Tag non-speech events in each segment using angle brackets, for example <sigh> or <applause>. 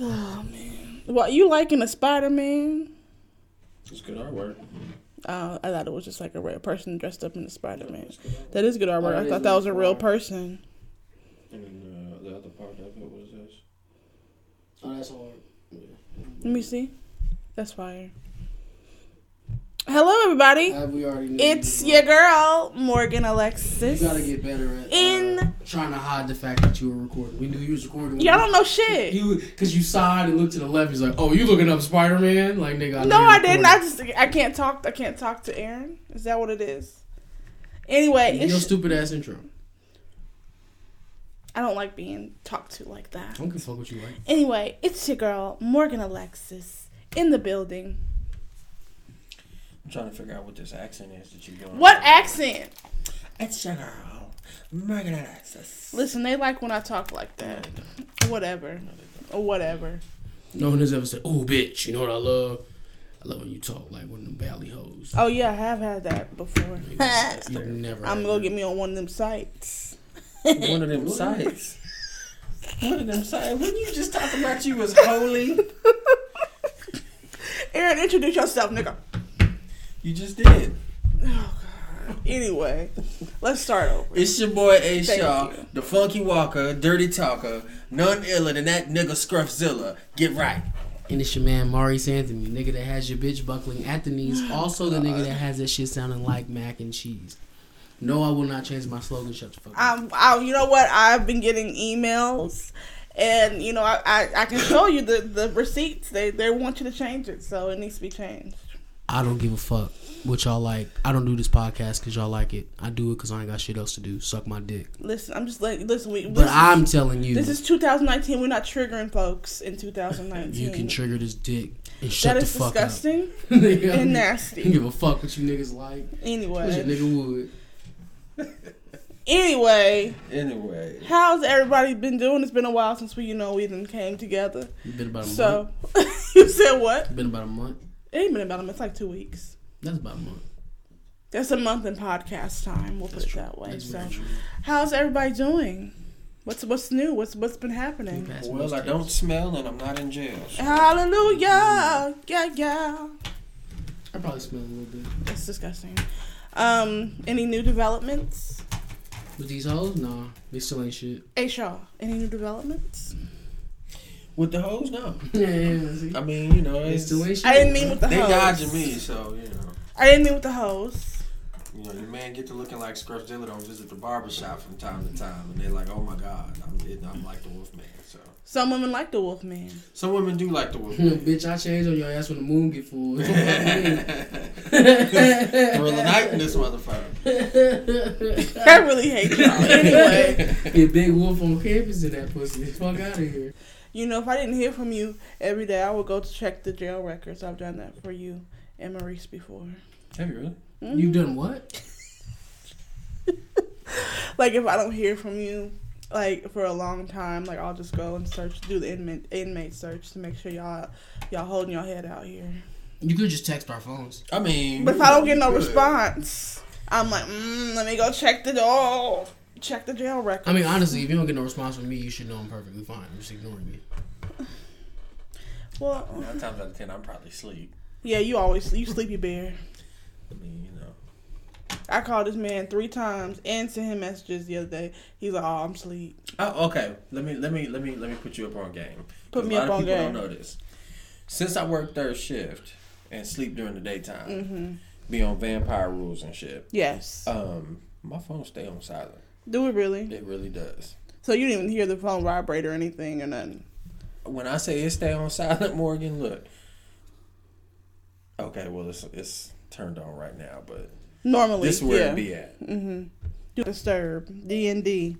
Oh <sighs> man, what you liking a Spider Man? It's good artwork. Uh, I thought it was just like a real person dressed up in a Spider Man. It's good artwork. That is good artwork. I Oh, it thought that was a real really person. And then uh, the other part of it was this. Oh, that's hard. Let me see. That's fire. Hello, everybody. Have we already? It's your girl Morgan Alexis. You gotta get better at uh, In- trying to hide the fact that you were recording. We knew you was recording. when Y'all you- don't know shit. You because you sighed and looked to the left. He's like, "Oh, you looking up Spider Man?" Like nigga. I No, I didn't. I just I can't talk. I can't talk to Aaron. Is that what it is? Anyway, Your it's, stupid ass intro. I don't like being talked to like that. I don't give a fuck what you like. Anyway, it's your girl Morgan Alexis in the building. I'm trying to figure out what this accent is that you're doing. What accent? It's your girl, Morgan Alexis. Listen, they like when I talk like that. Whatever. Or whatever. No one has ever said, "Oh, bitch." You know what I love? I love when you talk like one of them valley hoes. Oh yeah, I have had that before. You've <laughs> never. I'm gonna that. get me on one of them sites. One of them sites. One of them sites. When you just talk about you as holy, <laughs> Aaron, introduce yourself, nigga. you just did. Oh, <laughs> Anyway, let's start over. It's your boy A Thank Shaw, you. the funky walker, dirty talker, none iller than that nigga Scruffzilla. Get right. And it's your man Maurice Anthony, nigga that has your bitch buckling at the knees. Also the nigga that has that shit sounding like mac and cheese. No, I will not change my slogan. Shut the fuck up. Um, I, you know what? I've been getting emails, and you know, I, I, I can show you the, the receipts. They they want you to change it, so it needs to be changed. I don't give a fuck what y'all like. I don't do this podcast because y'all like it. I do it because I ain't got shit else to do. Suck my dick. Listen, I'm just like listen. We, But this, I'm telling you, this is 2019. We're not triggering folks in 2019. you can trigger this dick and shut That the fuck disgusting <laughs> up. Nigga, and I don't nasty. give a fuck what you niggas like. Wish a Anyway, nigga would. anyway, Anyway, how's everybody been doing? It's been a while since we, you know, we even came together. It's been about a month. So, <laughs> you said what? It's been about a month. It ain't been about a month. It's like two weeks. That's about a month. That's a month in podcast time. We'll put That's it that way. That's so, very how's everybody doing? What's what's new? What's what's been happening? well, I don't smell and I'm not in jail. so- Hallelujah! Yeah, yeah. I probably smell a little bit. That's disgusting. Um, any new developments? With these hoes, nah, they still ain't shit. Hey Shaw, any new developments? With the hoes, no. Yeah, yeah, see? I mean, you know, They it's, still ain't shit. I didn't mean with the hoes. they hoes. dodging me, so you know. I didn't mean with the hoes. You know, your man get to looking like Scruffzilla don't visit the barber shop from time to time, and they're like, "Oh my God, I'm, it, I'm like the Wolfman." So Some women like the wolf man. some women do like the Wolfman. <laughs> Bitch, I change on your ass when the moon get full. <laughs> <laughs> Thrill of night in this motherfucker. I really hate y'all. Anyway, Be a big wolf on campus in that pussy. Fuck out of here. You know, if I didn't hear from you every day, I would go to check the jail records. I've done that for you and Maurice before. Have you really? Mhm. You done what? <laughs> like if I don't hear from you like for a long time, like I'll just go and search, do the inmate inmate search to make sure y'all y'all holding your head out here. You could just text our phones. I mean, But if I don't get no you response, I'm like, mm, let me go check the door, check the jail record. I mean, honestly, if you don't get no response from me, you should know I'm perfectly fine. You're just ignoring me. well, nine times out of ten, I'm probably asleep. yeah, you always you sleepy bear. I mean, you know. I called this man three times and sent him messages the other day. He's like, "Oh, I'm asleep." Oh, okay. Let me let me let me let me put you up on game. Put me a lot up of on people game. don't know this. Since I work third shift and sleep during the daytime, Mm-hmm. be on vampire rules and shit. Yes. Um, my phone stay on silent. Do it really? It really does. So you didn't even hear the phone vibrate or anything or nothing. When I say it stay on silent, <laughs> Morgan, look. Okay, well it's it's turned on right now, but Normally, this is where yeah. it be at. Mm-hmm. Do disturb D and D.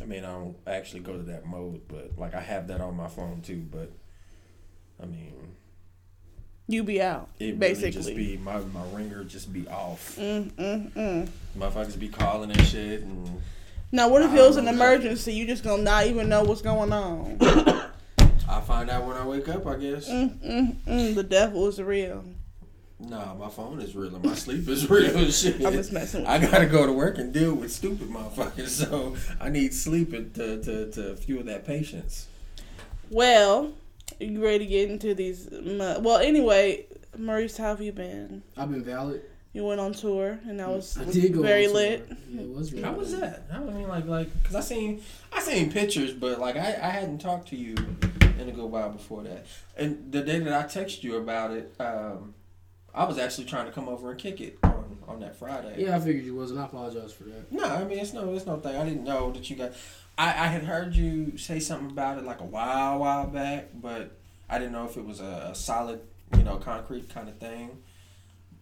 I mean, I don't actually go to that mode, but like I have that on my phone too. But I mean, You be out it basically. really just be my my ringer just be off. mm, mm, mm. Motherfuckers be calling and shit, and Now, what if it was an emergency? You just gonna not even know what's going on. <coughs> I find out when I wake up. I guess. mm, mm, mm. The devil is real. Nah, my phone is real and my sleep is <laughs> real shit. I'm just messing with I gotta go to work and deal with stupid motherfuckers, <laughs> so I need sleep to to to fuel that patience. Well, you ready to get into these? Well, anyway, Maurice, how have you been? I've been valid. You went on tour, and that was I did go very on tour. lit. Yeah, it was. Really How was that? I mean, like, like, cause I seen, I seen pictures, but like, I, I hadn't talked to you in a good while before that. And the day that I texted you about it, um, I was actually trying to come over and kick it on, on that Friday. Yeah, I figured you was, and I apologize for that. No, I mean it's no, it's no thing. I didn't know that you got. I, I had heard you say something about it like a while, while back, but I didn't know if it was a, a solid, you know, concrete kind of thing.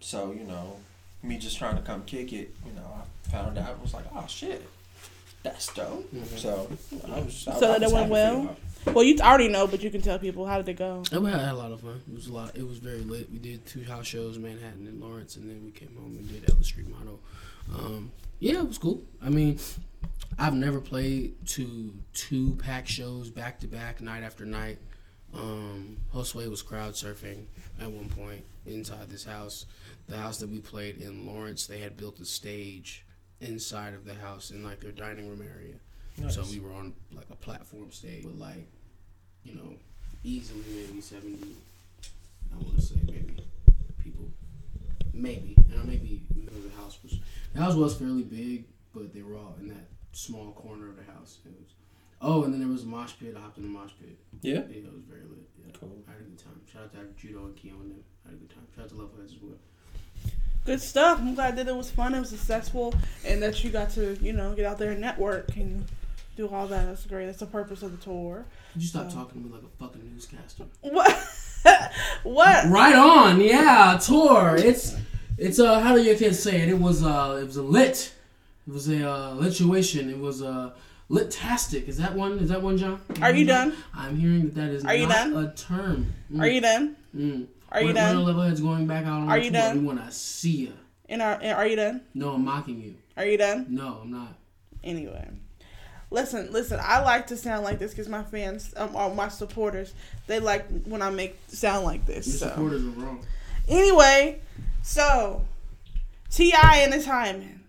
So you know, me just trying to come kick it, you know, I found out and was like, oh shit, that's dope. Mhm. So I was. I, So I that went well? Well, you already know, but you can tell people how did it go. And we had, had a lot of fun. It was a lot. It was very lit. We did two house shows, Manhattan and Lawrence, and then we came home and did Ellis Street Motto. Um, yeah, it was cool. I mean, I've never played to two pack shows back to back, night after night. Um, Josue was crowd surfing at one point inside this house. The house that we played in Lawrence, they had built a stage inside of the house in like their dining room area. Nice. So we were on like a platform stage with like, you know, easily maybe seventy. I want to say maybe people, maybe, and maybe the house was the house was fairly big, but they were all in that small corner of the house. It was. Oh, and then there was a mosh pit. I hopped in the mosh pit. Yeah. Yeah, it was very lit. Yeah. Cool. I had a good time. Shout out to Judo and Keon and them. I had a good time. Shout out to Levelheads as well. Good stuff. I'm glad that it was fun. It was successful, and that you got to you know get out there and network and do all that. That's great. That's the purpose of the tour. Could you stop talking to me like a fucking newscaster? What? <laughs> what? Right on, yeah, tour. It's it's uh how do your kids say it? It was uh it was a lit. It was a uh lituation. It was uh litastic. Is that one? Is that one, John? Are you done? I'm hearing that that is Are you done? a term. Mm, Are you done? Mm. Are you when, done? When Levelhead's going back out on Are the you tour, done? We want to see you. And are and are you done? No, I'm mocking you. Are you done? No, I'm not. Anyway, listen, listen. I like to sound like this because my fans, um, my supporters, they like when I make sound like Your this. So supporters are wrong. anyway, so T.I. and his hymen.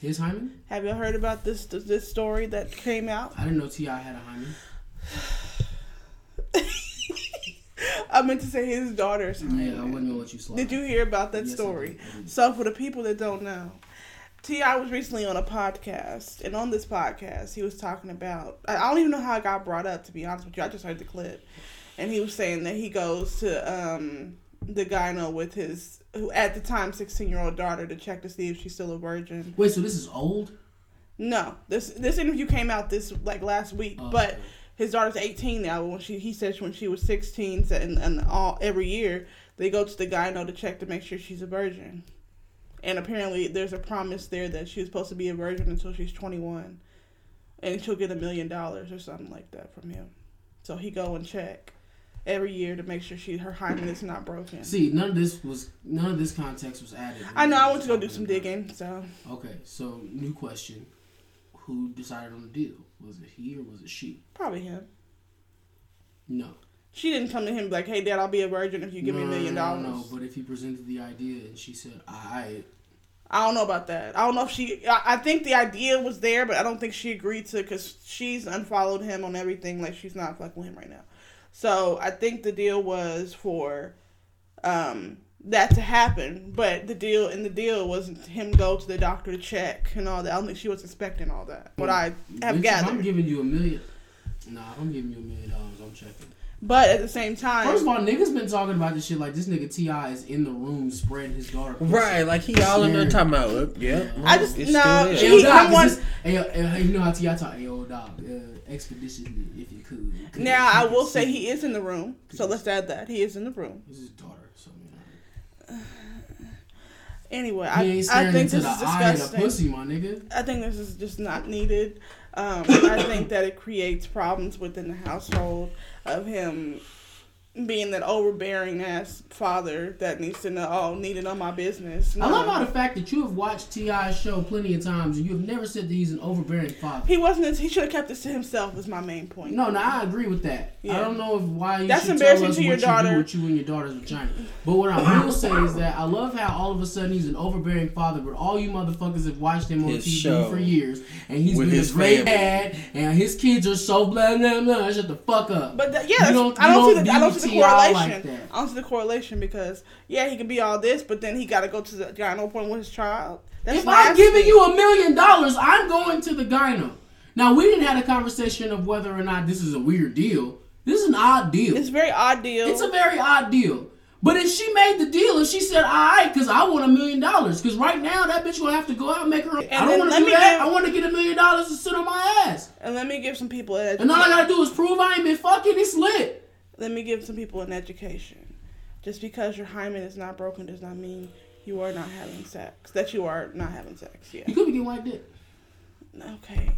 His hymen? Have you heard about this this story that came out? I didn't know T.I. had a hymen. <laughs> I meant to say his daughter's hymen. Yeah, I gonna let you slide. Did you hear about that Yes, I story? did. I did. So for the people that don't know, T.I. was recently on a podcast, and on this podcast, he was talking about. I I don't even know how I got brought up. To be honest with you, I just heard the clip, and he was saying that he goes to um, the gyno with his, who at the time sixteen year old daughter to check to see if she's still a virgin. Wait, so this is old? No, this this interview came out this like last week, Oh, but okay. his daughter's 18 now. When she he says when she was 16, and, and all every year they go to the gyno to check to make sure she's a virgin. And apparently, there's a promise there that she's supposed to be a virgin until she's 21, and she'll get a million dollars or something like that from him. So he go and check every year to make sure she her hymen is not broken. See, none of this was none of this context was added. I know I went to go do some digging, so Okay, so new question: Who decided on the deal? Was it he or was it she? probably him. No. She didn't come to him like, "Hey, Dad, I'll be a virgin if you give me a million dollars." No, no, but if he presented the idea and she said, "I," I don't know about that. I don't know if she. I, I think the idea was there, but I don't think she agreed to because she's unfollowed him on everything. Like she's not fucking with him right now. So I think the deal was for um, that to happen, but the deal and the deal was him go to the doctor to check and all that. I don't think she was expecting all that. What I have If I'm giving you a million. Nah, I'm giving you a million dollars, I'm checking. But at the same time, First of all, niggas been talking about this shit like this nigga T.I. is in the room spreading his daughter. pussy. Right, like he all in there talking about. uh, Yeah, I just- it's no, still Hey. He- yo, I'm is one- this- hey, you know how T.I. talk? Hey, yo, dog, uh, expeditiously, if you could. could now I will say he is in the room. So let's add that he is in the room. This is his daughter, so you. <sighs> Anyway, I, I think this is eye of the disgusting. pussy, my nigga. I think this is just not needed. Um, I think that it creates problems within the household of him being that overbearing ass father that needs to know, oh, need to know my business. I love how the fact that you have watched T.I.'s show plenty of times and you have never said that he's an overbearing father. he wasn't. He should have kept this to himself. Is my main point. No, no, I agree with that. I don't know if why you That's should embarrassing tell us to your what you daughter. do with you and your daughter's vagina. But what I will say is that I love how all of a sudden he's an overbearing father, but all you motherfuckers have watched him on His TV show. for years, and he's With been his a great family. dad, and his kids are so blah blah blah. Shut the fuck up. But that, You yeah, don't- I don't, don't see the I don't see the T.I. like correlation. don't see the correlation because yeah, he can be all this, but then he got to go to the gyno point with his child. That's if I'm giving you a million dollars, I'm going to the gyno. Now we didn't have a conversation of whether or not this is a weird deal. This is an odd deal. it's a very odd deal. It's a very odd deal. But if she made the deal and she said, "All right," because I want a million dollars, because right now that bitch gonna have to go out and make her. And I don't want to do that. give- I want to get a million dollars to sit on my ass, and let me give some people an and all I gotta do is prove I ain't been fucking. It's lit. Let me give some people an education. Just because your hymen is not broken does not mean you are not having sex. That you are not having sex. Yeah. You could be getting white dick. Okay.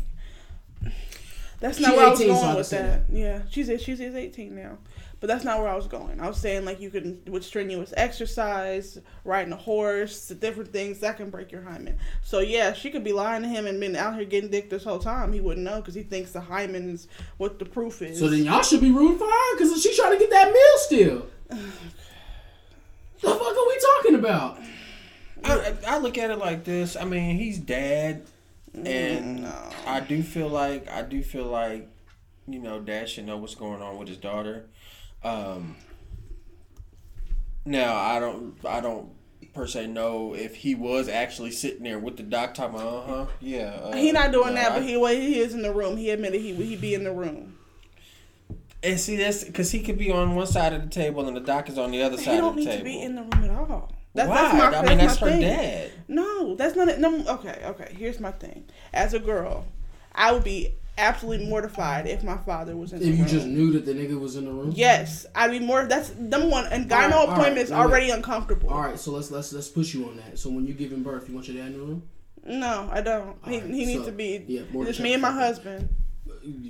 That's She not where I was 18, so going with say that. Yeah, she's she's is eighteen now, but that's not where I was going. I was saying like you can with strenuous exercise, riding a horse, the different things that can break your hymen. So yeah, she could be lying to him and been out here getting dick this whole time. He wouldn't know because he thinks the hymen is what the proof is. So then y'all should be rooting for her because she's trying to get that meal still. the fuck are we talking about? I, I look at it like this. I mean, he's dad, and mm, no. I do feel like I do feel like you know dad should know what's going on with his daughter. Um, now I don't I don't per se know if he was actually sitting there with the doctor. Uh huh. Yeah. Uh, he not doing no, that, but he well, he is in the room. He admitted he he be in the room. and see that's because he could be on one side of the table and the doctor's on the other He side don't of the need table. to be in the room at all. That, Why? That's my, I mean, that's her thing. dad. No, that's not it. No, okay, okay. Here's my thing. As a girl, I would be absolutely mortified if my father was in the If you room. just knew that the nigga was in the room. yes, I'd be more. That's number one. And All right, gyno all right, appointment is wait, wait. already uncomfortable. All right, so let's let's let's push you on that. So when you're giving birth, you want your dad in the room? No, I don't. All He, right, he needs to be yeah, more just me and my check the fuck out. husband.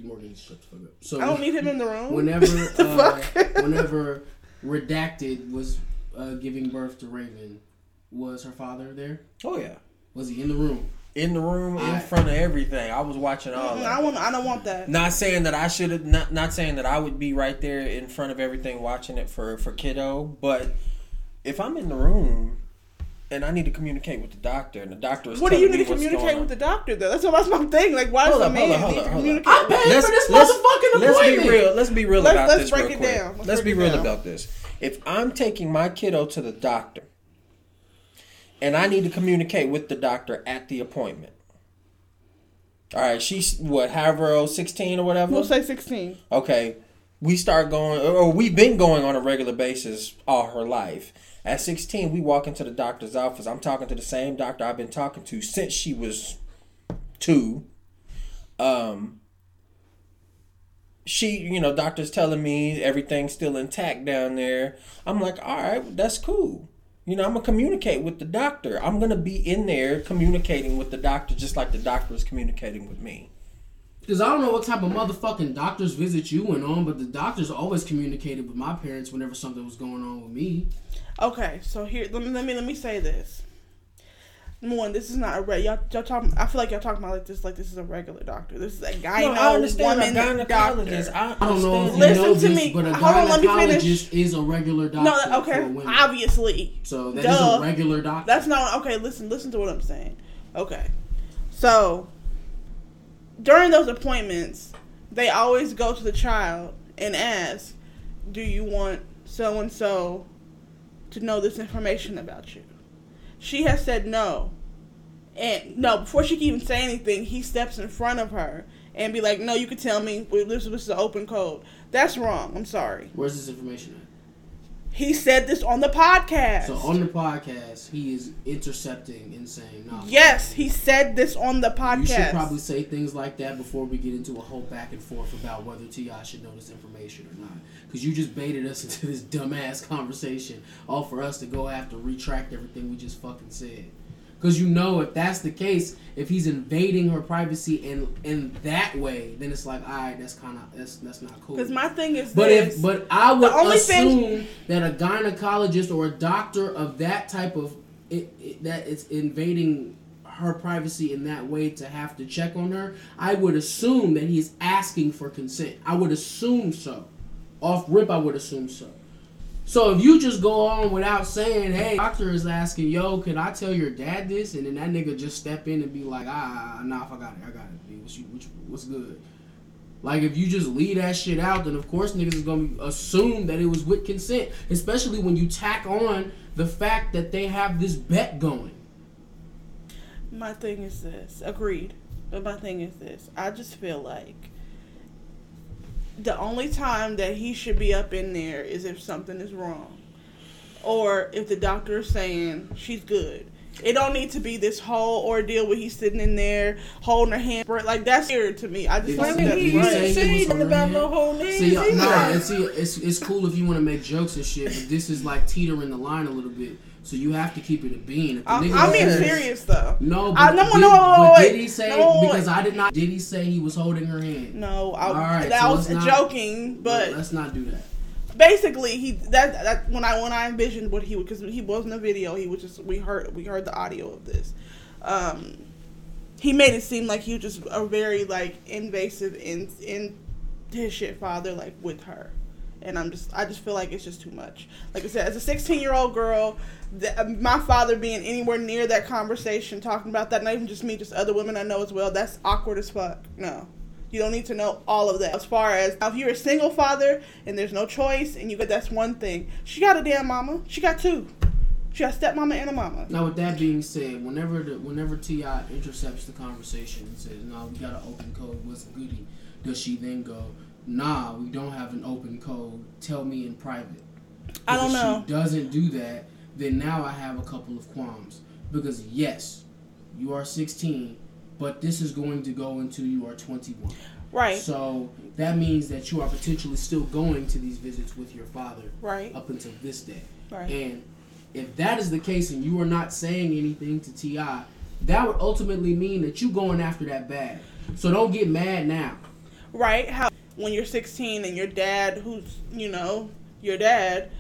Morgan, you shut the fuck up. So I don't need him in the room. whenever <laughs> The uh, fuck? whenever redacted was uh, giving birth to Raven, was her father there? Oh yeah. Was he in the room? In the room, in front of everything. I was watching all Mm-mm, of I want. I don't want that. Not saying that I should have not not saying that I would be right there in front of everything watching it for for kiddo, but if I'm in the room and I need to communicate with the doctor and the doctor is What do you need to communicate with the doctor though? That's that's my thing. Like, why Hold does a hold man up, hold need to communicate? I'm paying Let's- for this let's- motherfucking Let's appointment. be real. Let's be real Let's- about let's this break real it quick. down. Let's Let's, break be real down. about this. If I'm taking my kiddo to the doctor and I need to communicate with the doctor at the appointment. All right, she's what, however old, 16 or whatever? We'll say sixteen. okay, we start going, or we've been going on a regular basis all her life. At 16, we walk into the doctor's office. I'm talking to the same doctor I've been talking to since she was two. Um, she, you know, doctor's telling me everything's still intact down there. I'm like, all right, that's cool. You know, I'm gonna communicate with the doctor. I'm gonna be in there communicating with the doctor just like the doctor is communicating with me. Because I don't know what type of motherfucking doctor's visit you went on, but the doctors always communicated with my parents whenever something was going on with me. Okay, so here let me let me let me say this. Number one, this is not a regular. Y'all, y'all talking. I feel like y'all talking about like this, like this is a regular doctor. This is a guy. No, I understand a woman gynecologist. doctor. I, I don't know if you Listen know to this, me. but a Hold on, let me finish. gynecologist is a regular doctor No, for okay, women. obviously. so that is Duh. a regular doctor. That's not okay. Listen, listen to what I'm saying. Okay, so during those appointments, they always go to the child and ask, "Do you want so and so to know this information about you?" She has said no, and no. Before she can even say anything, he steps in front of her and be like, "No, you can tell me. This, this is an open code." That's wrong. I'm sorry. Where's this information at? He said this on the podcast. So on the podcast, he is intercepting and saying, "No." Yes, he said this on the podcast. You should probably say things like that before we get into a whole back and forth about whether T.I. should know this information or not. Because you just baited us <laughs> into this dumbass conversation, all for us to go after retract everything we just fucking said. Because you know if that's the case, if he's invading her privacy in in that way, then it's like, all right, that's kind of that's that's not cool. Because my thing is But this. if but I would assume thing- that a gynecologist or a doctor of that type of it, it, that it's invading her privacy in that way to have to check on her. I would assume that he's asking for consent. I would assume so. Off rip, I would assume so. So if you just go on without saying, "Hey, doctor is asking, yo, can I tell your dad this?" and then that nigga just step in and be like, "Ah, nah, if I got it, I got it. You, what's good?" Like if you just leave that shit out, then of course niggas is gonna assume that it was with consent, especially when you tack on the fact that they have this bet going. My thing is this. Agreed. But my thing is this. I just feel like the only time that he should be up in there is if something is wrong. Or if the doctor is saying she's good. It don't need to be this whole ordeal where he's sitting in there holding her hand. Like that's weird to me. I just he think that's right. say- say was nothing on about no whole names. See, no, uh, and see, it's it's cool if you want to make jokes and shit, but this is like teetering the line a little bit. So you have to keep it a bean. I'm, I'm being serious though. No, but, I- no, did, no, but did he say no, because. I did not? Did he say he was holding her hand? No, I, All right, that so was not- joking, but let's not do that. basically he that, that when I when I envisioned what he would because he wasn't a video he was just we heard we heard the audio of this um he made it seem like he was just a very like invasive in in his shit father like with her and I'm just I just feel like it's just too much like I said as a 16 year old girl th- uh, my father being anywhere near that conversation talking about that not even just me just other women I know as well that's awkward as fuck no you don't need to know all of that. As far as if you're a single father and there's no choice, and you got that's one thing. She got a damn mama. She got two. She got a stepmama and a mama. Now, with that being said, whenever the, whenever T.I. intercepts the conversation and says, "No, we got an open code. What's goody?" Does she then go, "Nah, we don't have an open code. Tell me in private." I don't know. She doesn't do that, then now I have a couple of qualms because yes, you are 16, but this is going to go until you are 21. Right. So that means that you are potentially still going to these visits with your father Right. up until this day. Right. And if that is the case and you are not saying anything to T.I., that would ultimately mean that you going after that bag. So don't get mad now. Right. How when you're 16 and your dad, who's you know your dad,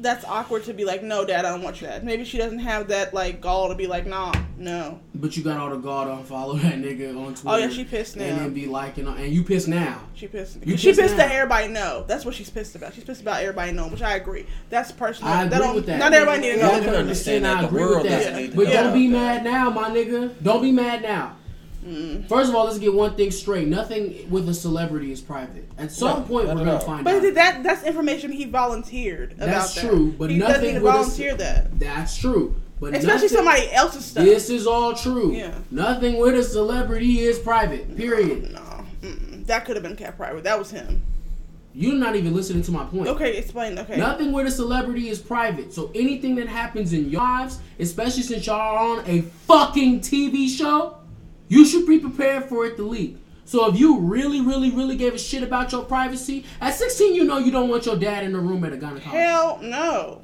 that's awkward to be like, no, dad, I don't want you. Dad. Maybe she doesn't have that like gall to be like, nah, no. But you got all the gall to follow <laughs> that nigga on oh, Twitter. Oh yeah, she pissed now. and then be liking and you pissed now. She pissed. You she pissed pissed now. that everybody know. That's what she's pissed about. She's pissed about everybody knowing, which I agree. That's personal. I agree don't- with that. Not everybody need to Yeah, know. I can understand that. I The agree world with doesn't that. need to But know don't be mad now, my nigga. Don't be mad now. Mm. First of all, let's get one thing straight. Nothing with a celebrity is private. At some No, point, we're gonna all. find But out. that that's information he volunteered about. That's that. true, but he doesn't nothing need to with a- volunteer that, That's true. But especially nothing- somebody else's stuff. This is all true. Yeah. Nothing with a celebrity is private. Period. No, mm-mm. that could have been kept private. That was him. You're not even listening to my point. Okay, explain. Okay. Nothing with a celebrity is private. So anything that happens in your lives, especially since y'all are on a fucking TV show, you should be prepared for it to leak. So if you really, really, really gave a shit about your privacy, at 16 you know you don't want your dad in the room at a gynecologist. Hell no,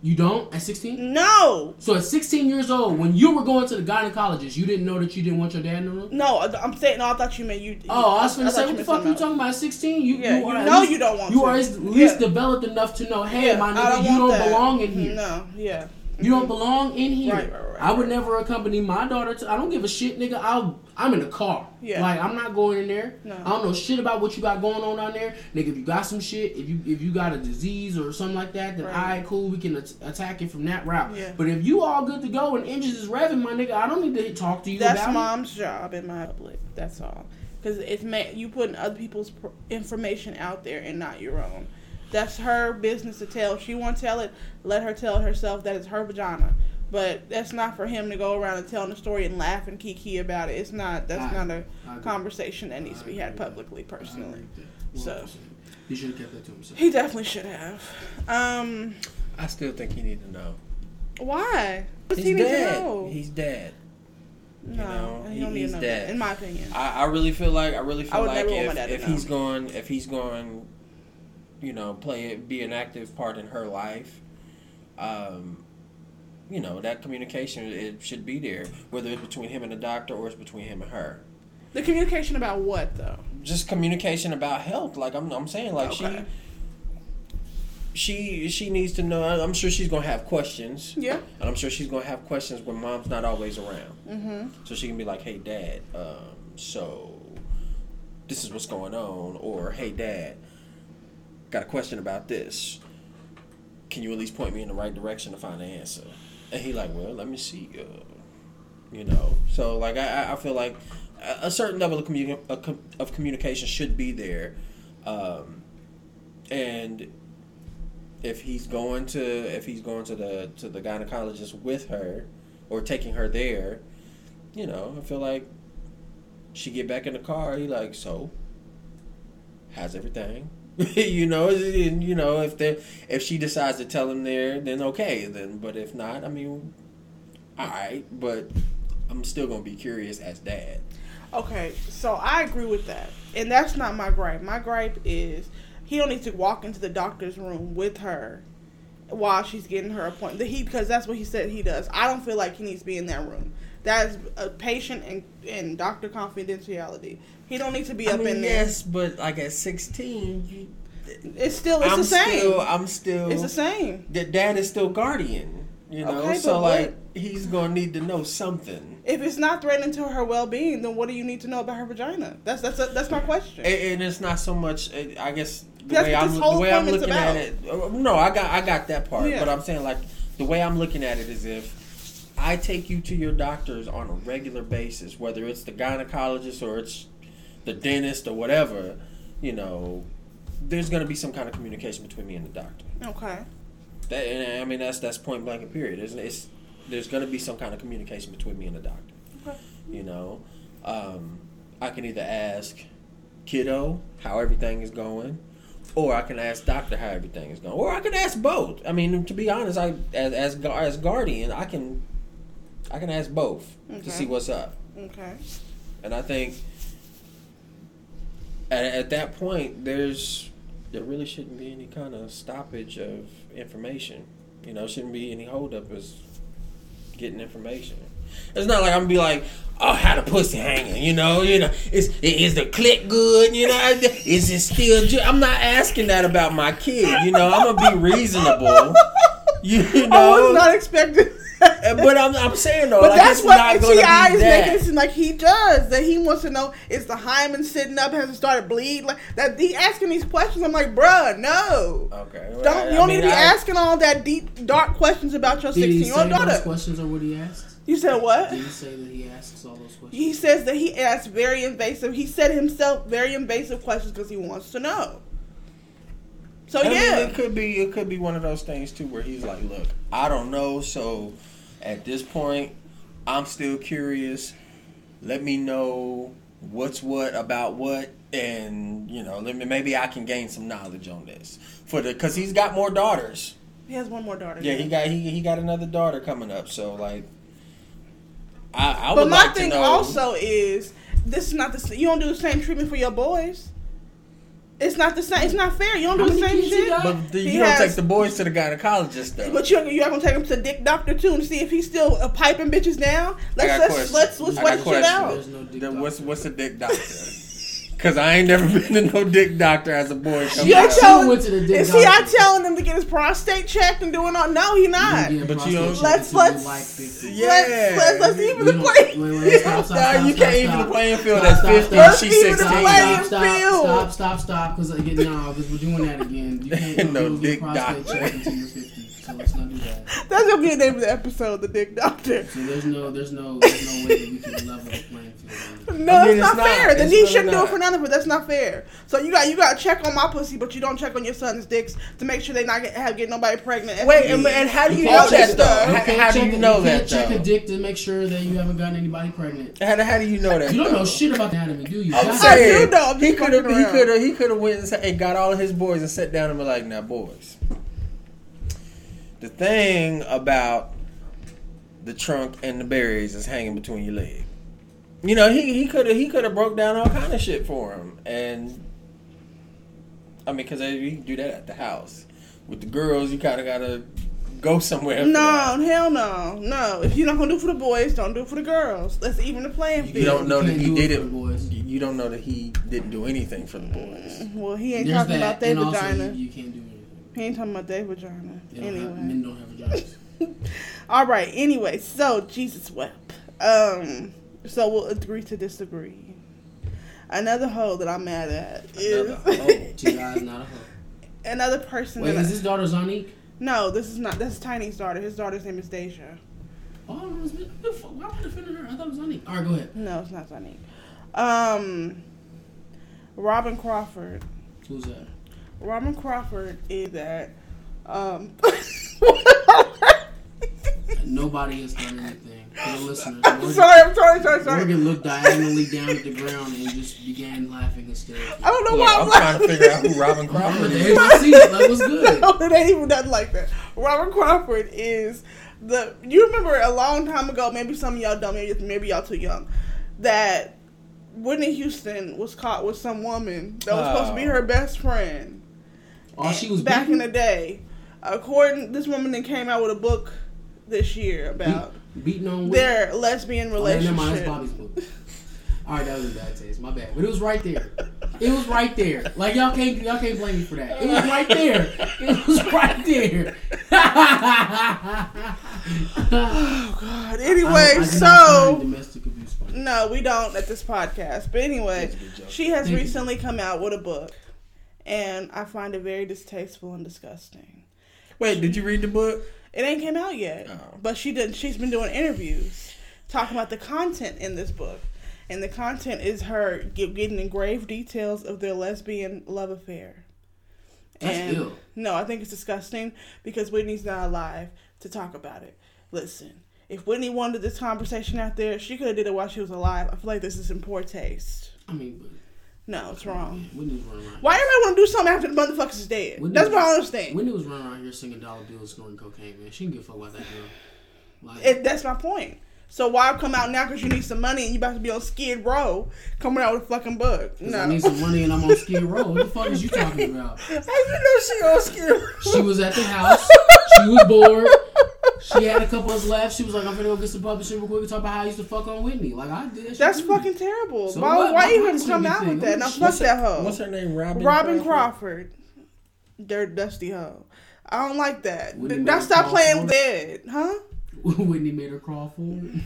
You don't at 16? no, So at 16 years old, when you were going to the gynecologist, you didn't know that you didn't want your dad in the room? no. I'm saying no. I thought you meant you. Oh, I was gonna say, what the fuck something you talking about? 16? You, Yeah, you are know least- you don't want You to. are at least Yeah. developed enough to know, hey, Yeah, my nigga, you don't that. belong in here. No, yeah. You don't belong in here. Right, right, right, I would never accompany my daughter to. I don't give a shit, nigga. I'll. I'm in the car. Yeah. Like I'm not going in there. No. I don't know shit about what you got going on down there, nigga. If you got some shit, if you if you got a disease or something like that, then Right. alright, cool. We can at- attack it from that route. Yeah. But if you all good to go and engines is revving, my nigga, I don't need to talk to you That's about it. mom's job in my public. That's all. Because it's ma- you putting other people's pr- information out there and not your own. That's her business to tell. If she want to tell it, let her tell it herself. That is her vagina. But that's not for him to go around and telling the story and laugh and kiki about it. It's not. That's I- not a I agree. conversation that needs to be had agree with that. publicly, personally. with that. So he should have kept that to himself. he definitely should have. Um, I still think you need to know. why? What's He's he need to dead. know? He's dead. no, know, he he- don't he's dead. that, in my opinion. I, I really feel like I really feel would like never want my if, if know. he's going if he's going, you know, play it be an active part in her life, um, you know that communication it should be there, whether it's between him and the doctor or it's between him and her. The communication about what though? Just communication about health. Like I'm, I'm saying, like Okay. she, she, she needs to know. I'm sure she's gonna have questions. Yeah. And I'm sure she's gonna have questions when mom's not always around. Mm-hmm. So she can be like, "Hey, dad, um, so this is what's going on," or "Hey, dad, got a question about this. Can you at least point me in the right direction to find the answer?" And he like, "Well, let me see." Uh, you know, so like I, I- feel like a- certain level of communi- of communication should be there, um, and if he's going to if he's going to the to the gynecologist with her or taking her there, you know, I feel like she get back in the car. He like, so how's everything? <laughs> you know, and, you know if they if she decides to tell him there, then okay, then. But if not, I mean, all right. But I'm still gonna be curious as dad. Okay, so I agree with that, and that's not my gripe. My gripe is he don't need to walk into the doctor's room with her while she's getting her appointment. He because that's what he said he does. I don't feel like he needs to be in that room. That's a patient and, and doctor confidentiality. He don't need to be I up mean, in there. yes, but like at 16, you, It's still it's I'm the same. still I'm still it's the same. that dad is still guardian. You know, Okay, so like he's gonna need to know something. If it's not threatening to her well being, then what do you need to know about her vagina? That's that's that's my question. And, and it's not so much. uh, I guess the That's way I'm the way I'm looking at it. uh, No, I got I got that part. Yeah. But I'm saying like the way I'm looking at it is if I take you to your doctors on a regular basis, whether it's the gynecologist or it's the dentist or whatever, you know, there's gonna be some kind of communication between me and the doctor. okay. That and I mean that's that's point blank and period. It's, it's there's gonna be some kind of communication between me and the doctor. Okay. You know, um, I can either ask kiddo how everything is going, or I can ask doctor how everything is going, or I can ask both. I mean, to be honest, I as as, as guardian, I can I can ask both Okay. to see what's up. Okay. And I think at, at that point, there's there really shouldn't be any kind of stoppage of information. You know, shouldn't be any holdup as getting information. It's not like I'm gonna be like, oh, how the pussy hanging? You know, you know, is is the click good? You know, is it still? Ju-? I'm not asking that about my kid. You know, I'm gonna be reasonable. You, you I know, was not expecting. But I'm, I'm saying though, But like, that's it's what not gonna T.I. is that. making it seem like he does. That he wants to know is the hymen sitting up? Has it started bleed? Like that. He asking these questions. I'm like, bruh, no. Okay. well, Don't I- you don't mean, need to be I- asking all that deep, dark questions about your 16 year old say those daughter. questions or what he asks? You said what? Did he say that he asks all those questions? He says that he asks very invasive. He said himself very invasive questions because he wants to know. So I mean, yeah, it could be it could be one of those things too where he's like, look, I don't know, so at this point, I'm still curious. Let me know what's what about what, and you know, let me maybe I can gain some knowledge on this for the because he's got more daughters. he has one more daughter. Yeah, he got he, he got another daughter coming up, so like, I I would But my like thing also is this is not the you don't do the same treatment for your boys. It's not the same. It's not fair. You don't do the same shit. got? but the, you He don't has- take the boys to the gynecologist though. But you you're gonna take him to the dick doctor too and see if he's still uh, piping bitches down. Let's got let's questions. let's let's I wait got shit questions. out. There's no dick The- what's what's a dick doctor? <laughs> Cause I ain't never <laughs> been to no dick doctor as a boy. You're. She telling went to the dick is he out doctor. telling him to get his prostate checked and doing all? No, he not. You But get you prostate don't- Let's- let's- like Yeah. Let's let's, let's even the don't- play. Wait, wait, stop, stop, stop, you can't even stop. the playing field Stop, at stop, 50 stop. Let's she's even the 16. playing Stop, field. stop, stop, stop, because again, no, because we're doing that again. You can't <laughs> No no, dick get prostate doctor. Check until you're 50. So let's not do that. <laughs> That's gonna be the name of the episode, the dick doctor. So there's no, there's no, there's no way that we can level the playing field. No, I mean, it's, it's not, not. fair. Then It's he really shouldn't do it for none of it. That's not fair. So you got you got to check on my pussy, but you don't check on your son's dicks to make sure they not get have get nobody pregnant. Wait, and, and how do you, know that though? the- How, can't how do you know you that can't check though? a dick to make sure that you haven't gotten anybody pregnant. How, how do you know that? You don't though? know shit about anatomy, do you? I'm God. I do know, I'm he could have he could have he could have went and, and got all of his boys and sat down and be like, now boys, the thing about the trunk and the berries is hanging between your legs. You know, he he could have he could have broke down all kind of shit for him, and I mean, because you can do that at the house with the girls. You kind of gotta go somewhere. No, hell no, no. If you're not gonna do it for the boys, don't do it for the girls. Let's even the playing field. You don't know that he do it did for it. the boys. You you don't know that he didn't do anything for the boys. Well, he ain't There's talking that, about their and also vagina. you, you can't do anything. He ain't talking about their vagina. They don't have, Anyway. men don't have vaginas. <laughs> All right. Anyway, so Jesus wept. Um. So we'll agree to disagree. Another hoe that I'm mad at is Another hoe. Is not a <laughs> hoe. another person. Wait, is I- his daughter Zonnique? no, this is not. That's Tiny's daughter. His daughter's name is Deyjah. Oh, it was, why am I defending her? I thought it was Zonnique. All right, go ahead. No, it's not Tiny. Um. Robyn Crawford. Who's that? Robyn Crawford is that. Um. <laughs> Nobody has done anything. For the listeners, <laughs> I'm Morgan, sorry. I'm sorry. Sorry. Sorry. Morgan looked diagonally down at the ground and just began laughing hysterically. I don't know Look, why I'm, I'm laughing. trying to figure out who Robyn <laughs> Crawford is. edge of my seat. Like, what's good? No, it ain't even nothing like that. Robert Crawford is the. You remember a long time ago? Maybe some of y'all don't. Maybe maybe y'all too young. That Whitney Houston was caught with some woman that was supposed to be Oh. her best friend. Oh, she was back in the day. According, this woman then came out with a book this year about beating on women. their lesbian Oh, never relationship. mind, that's Bobby's book. All right, that was a bad taste. My bad, but it was right there. It was right there. Like y'all can't y'all can't blame me for that. It was right there. It was right there. <sighs> oh God. Anyway, I not so domestic abuse. No, we don't at this podcast. But anyway, That's a good joke. she has recently come out with a book, and I find it very distasteful and disgusting. Wait, did you read the book? It ain't came out yet, Oh. but she did. She's been doing interviews talking about the content in this book, and the content is her getting in grave details of their lesbian love affair. That's and ill. no, I think it's disgusting because Whitney's not alive to talk about it. Listen, if Whitney wanted this conversation out there, she could have did it while she was alive. I feel like this is in poor taste. I mean, but No, it's wrong. Whitney was running around. Why everybody want to do something after the motherfuckers is dead? Whitney That's was- what I understand. Whitney was running around here singing dollar bills, snorting cocaine. Man, she can give a fuck about that girl. Like, It, that's my point. So why come out now because you need some money and you about to be on Skid Row coming out with a fucking book? 'cause No. I need some money and I'm on Skid Row. What the fuck is you talking about? <laughs> How you know she on Skid Row? She was at the house. She was bored. She had a couple of us left. She was like, I'm gonna go get some publishing real quick and talk about how I used to fuck on Whitney. Like I did. that That's too. fucking terrible. So why what? why My even come out with that? Now fuck that hoe. What's her name? Robyn. Robyn Crawford. Dirt dusty hoe. I don't like that. Whitney Now stop a playing with it, huh? <laughs> Whitney made her crawl forward.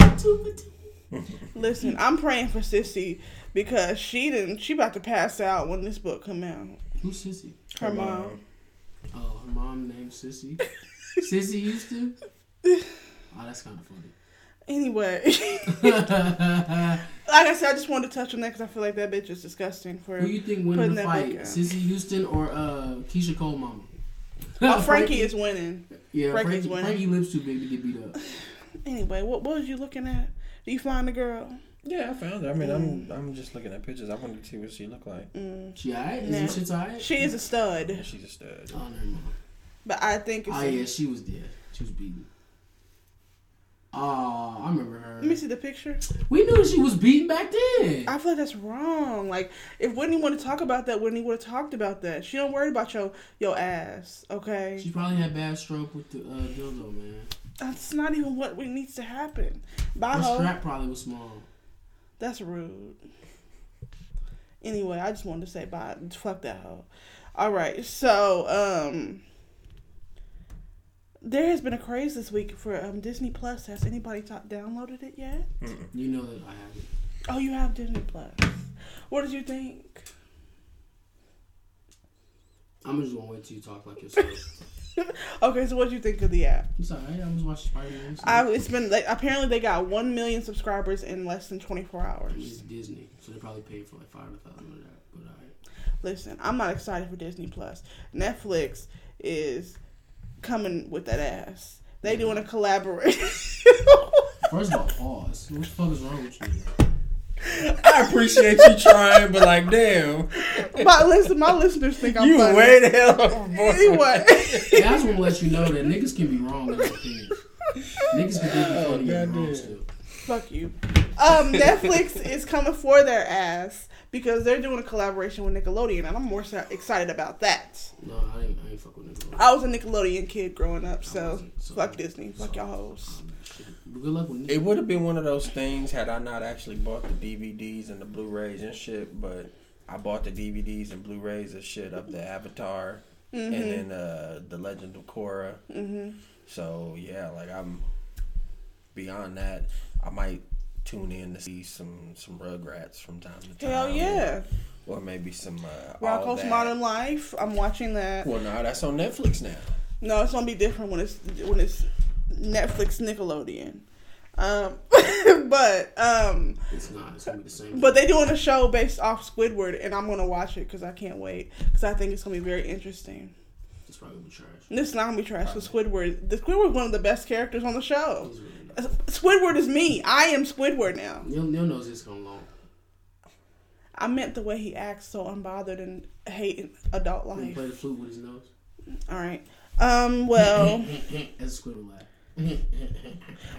I'm too petite. Listen, I'm praying for Cissy because she didn't. She about to pass out when this book come out. Who's Cissy? Her mom. Oh, her mom named Cissy. <laughs> Cissy used to. Oh, that's kind of funny. Anyway, <laughs> like I said, I just wanted to touch on that because I feel like that bitch is disgusting. For Who you think winning the that fight? Cissy Houston or uh, Keyshia Cole mama? oh, Frankie <laughs> is winning. Yeah, Frankie's Frankie, winning. Frankie lips too big to get beat up. <sighs> Anyway, what what was you looking at? Do you find the girl? Yeah, I found her. I mean, I'm I'm just looking at pictures. I wanted to see what she looked like. Mm. She alright? Is Nah. them shits alright? She is a stud, She's a stud. Oh, never mind. but I think it's. Oh yeah, she was dead. She was beaten. Oh, I remember her. Let me see the picture. We knew she was beaten back then. I feel like that's wrong. Like if Whitney want to talk about that, Whitney would have talked about that. She don't worry about your your ass. Okay, She probably had bad stroke with the uh, dildo, man. that's not even what what needs to happen. Bye, Her strap probably was small. That's rude. Anyway, I just wanted to say bye. Fuck that hoe. All right, so um, there has been a craze this week for um Disney Plus. Has anybody ta- downloaded it yet? You know that I have it. Oh, you have Disney Plus. What did you think? I'm just gonna wait till you talk like yourself. <laughs> <laughs> Okay, so what do you think of the app? it's alright. I was watching Spider Man. I, it's been like apparently they got one million subscribers in less than twenty four hours. It's. Disney, so they probably paid for like five hundred thousand of that. But alright. Listen, I'm not excited for Disney Plus. Netflix is coming with that ass. They doing a collaboration. First of all, pause. What the fuck is wrong with you? I appreciate you trying, but like, damn, my listen, my listeners think I'm you funny. way the hell overboard. Anyway, Hey, I just want to let you know that niggas can be wrong in their opinions. Niggas can be you're funny and goddamn. wrong still. fuck you. Um, Netflix is coming for their ass because they're doing a collaboration with Nickelodeon, and I'm more so excited about that. No, I ain't, I ain't fuck with Nickelodeon. I was a Nickelodeon kid growing up, so so- fuck Disney, fuck so- y'all hoes. um, shit. But good luck with It Nickelodeon. would have been one of those things had I not actually bought the DVDs and the Blu-rays and shit, but I bought the DVDs and Blu-rays and shit of the Avatar Mm-hmm. and then uh, the Legend of Korra. Mm-hmm. So yeah, like I'm beyond that. I might tune in to see some some Rugrats from time to time. Hell yeah, Or, or maybe some uh, all Rocko's that. Modern Life. I'm watching that. Well, no, that's on Netflix now. No, it's gonna be different when it's when it's Netflix Nickelodeon. Um, <laughs> but um, It's not. It's gonna be the same. but they're doing a show based off Squidward, and I'm gonna watch it because I can't wait because I think it's gonna be very interesting. it's probably gonna be trash. This is not gonna be trash with Squidward. The Squidward one of the best characters on the show. Really. Squidward is me. I am Squidward now. Neil, Neil knows this gonna long. I meant the way he acts so unbothered and hating adult he life. play the flute with his nose. All right. Um. Well. <laughs> As Squidward laugh.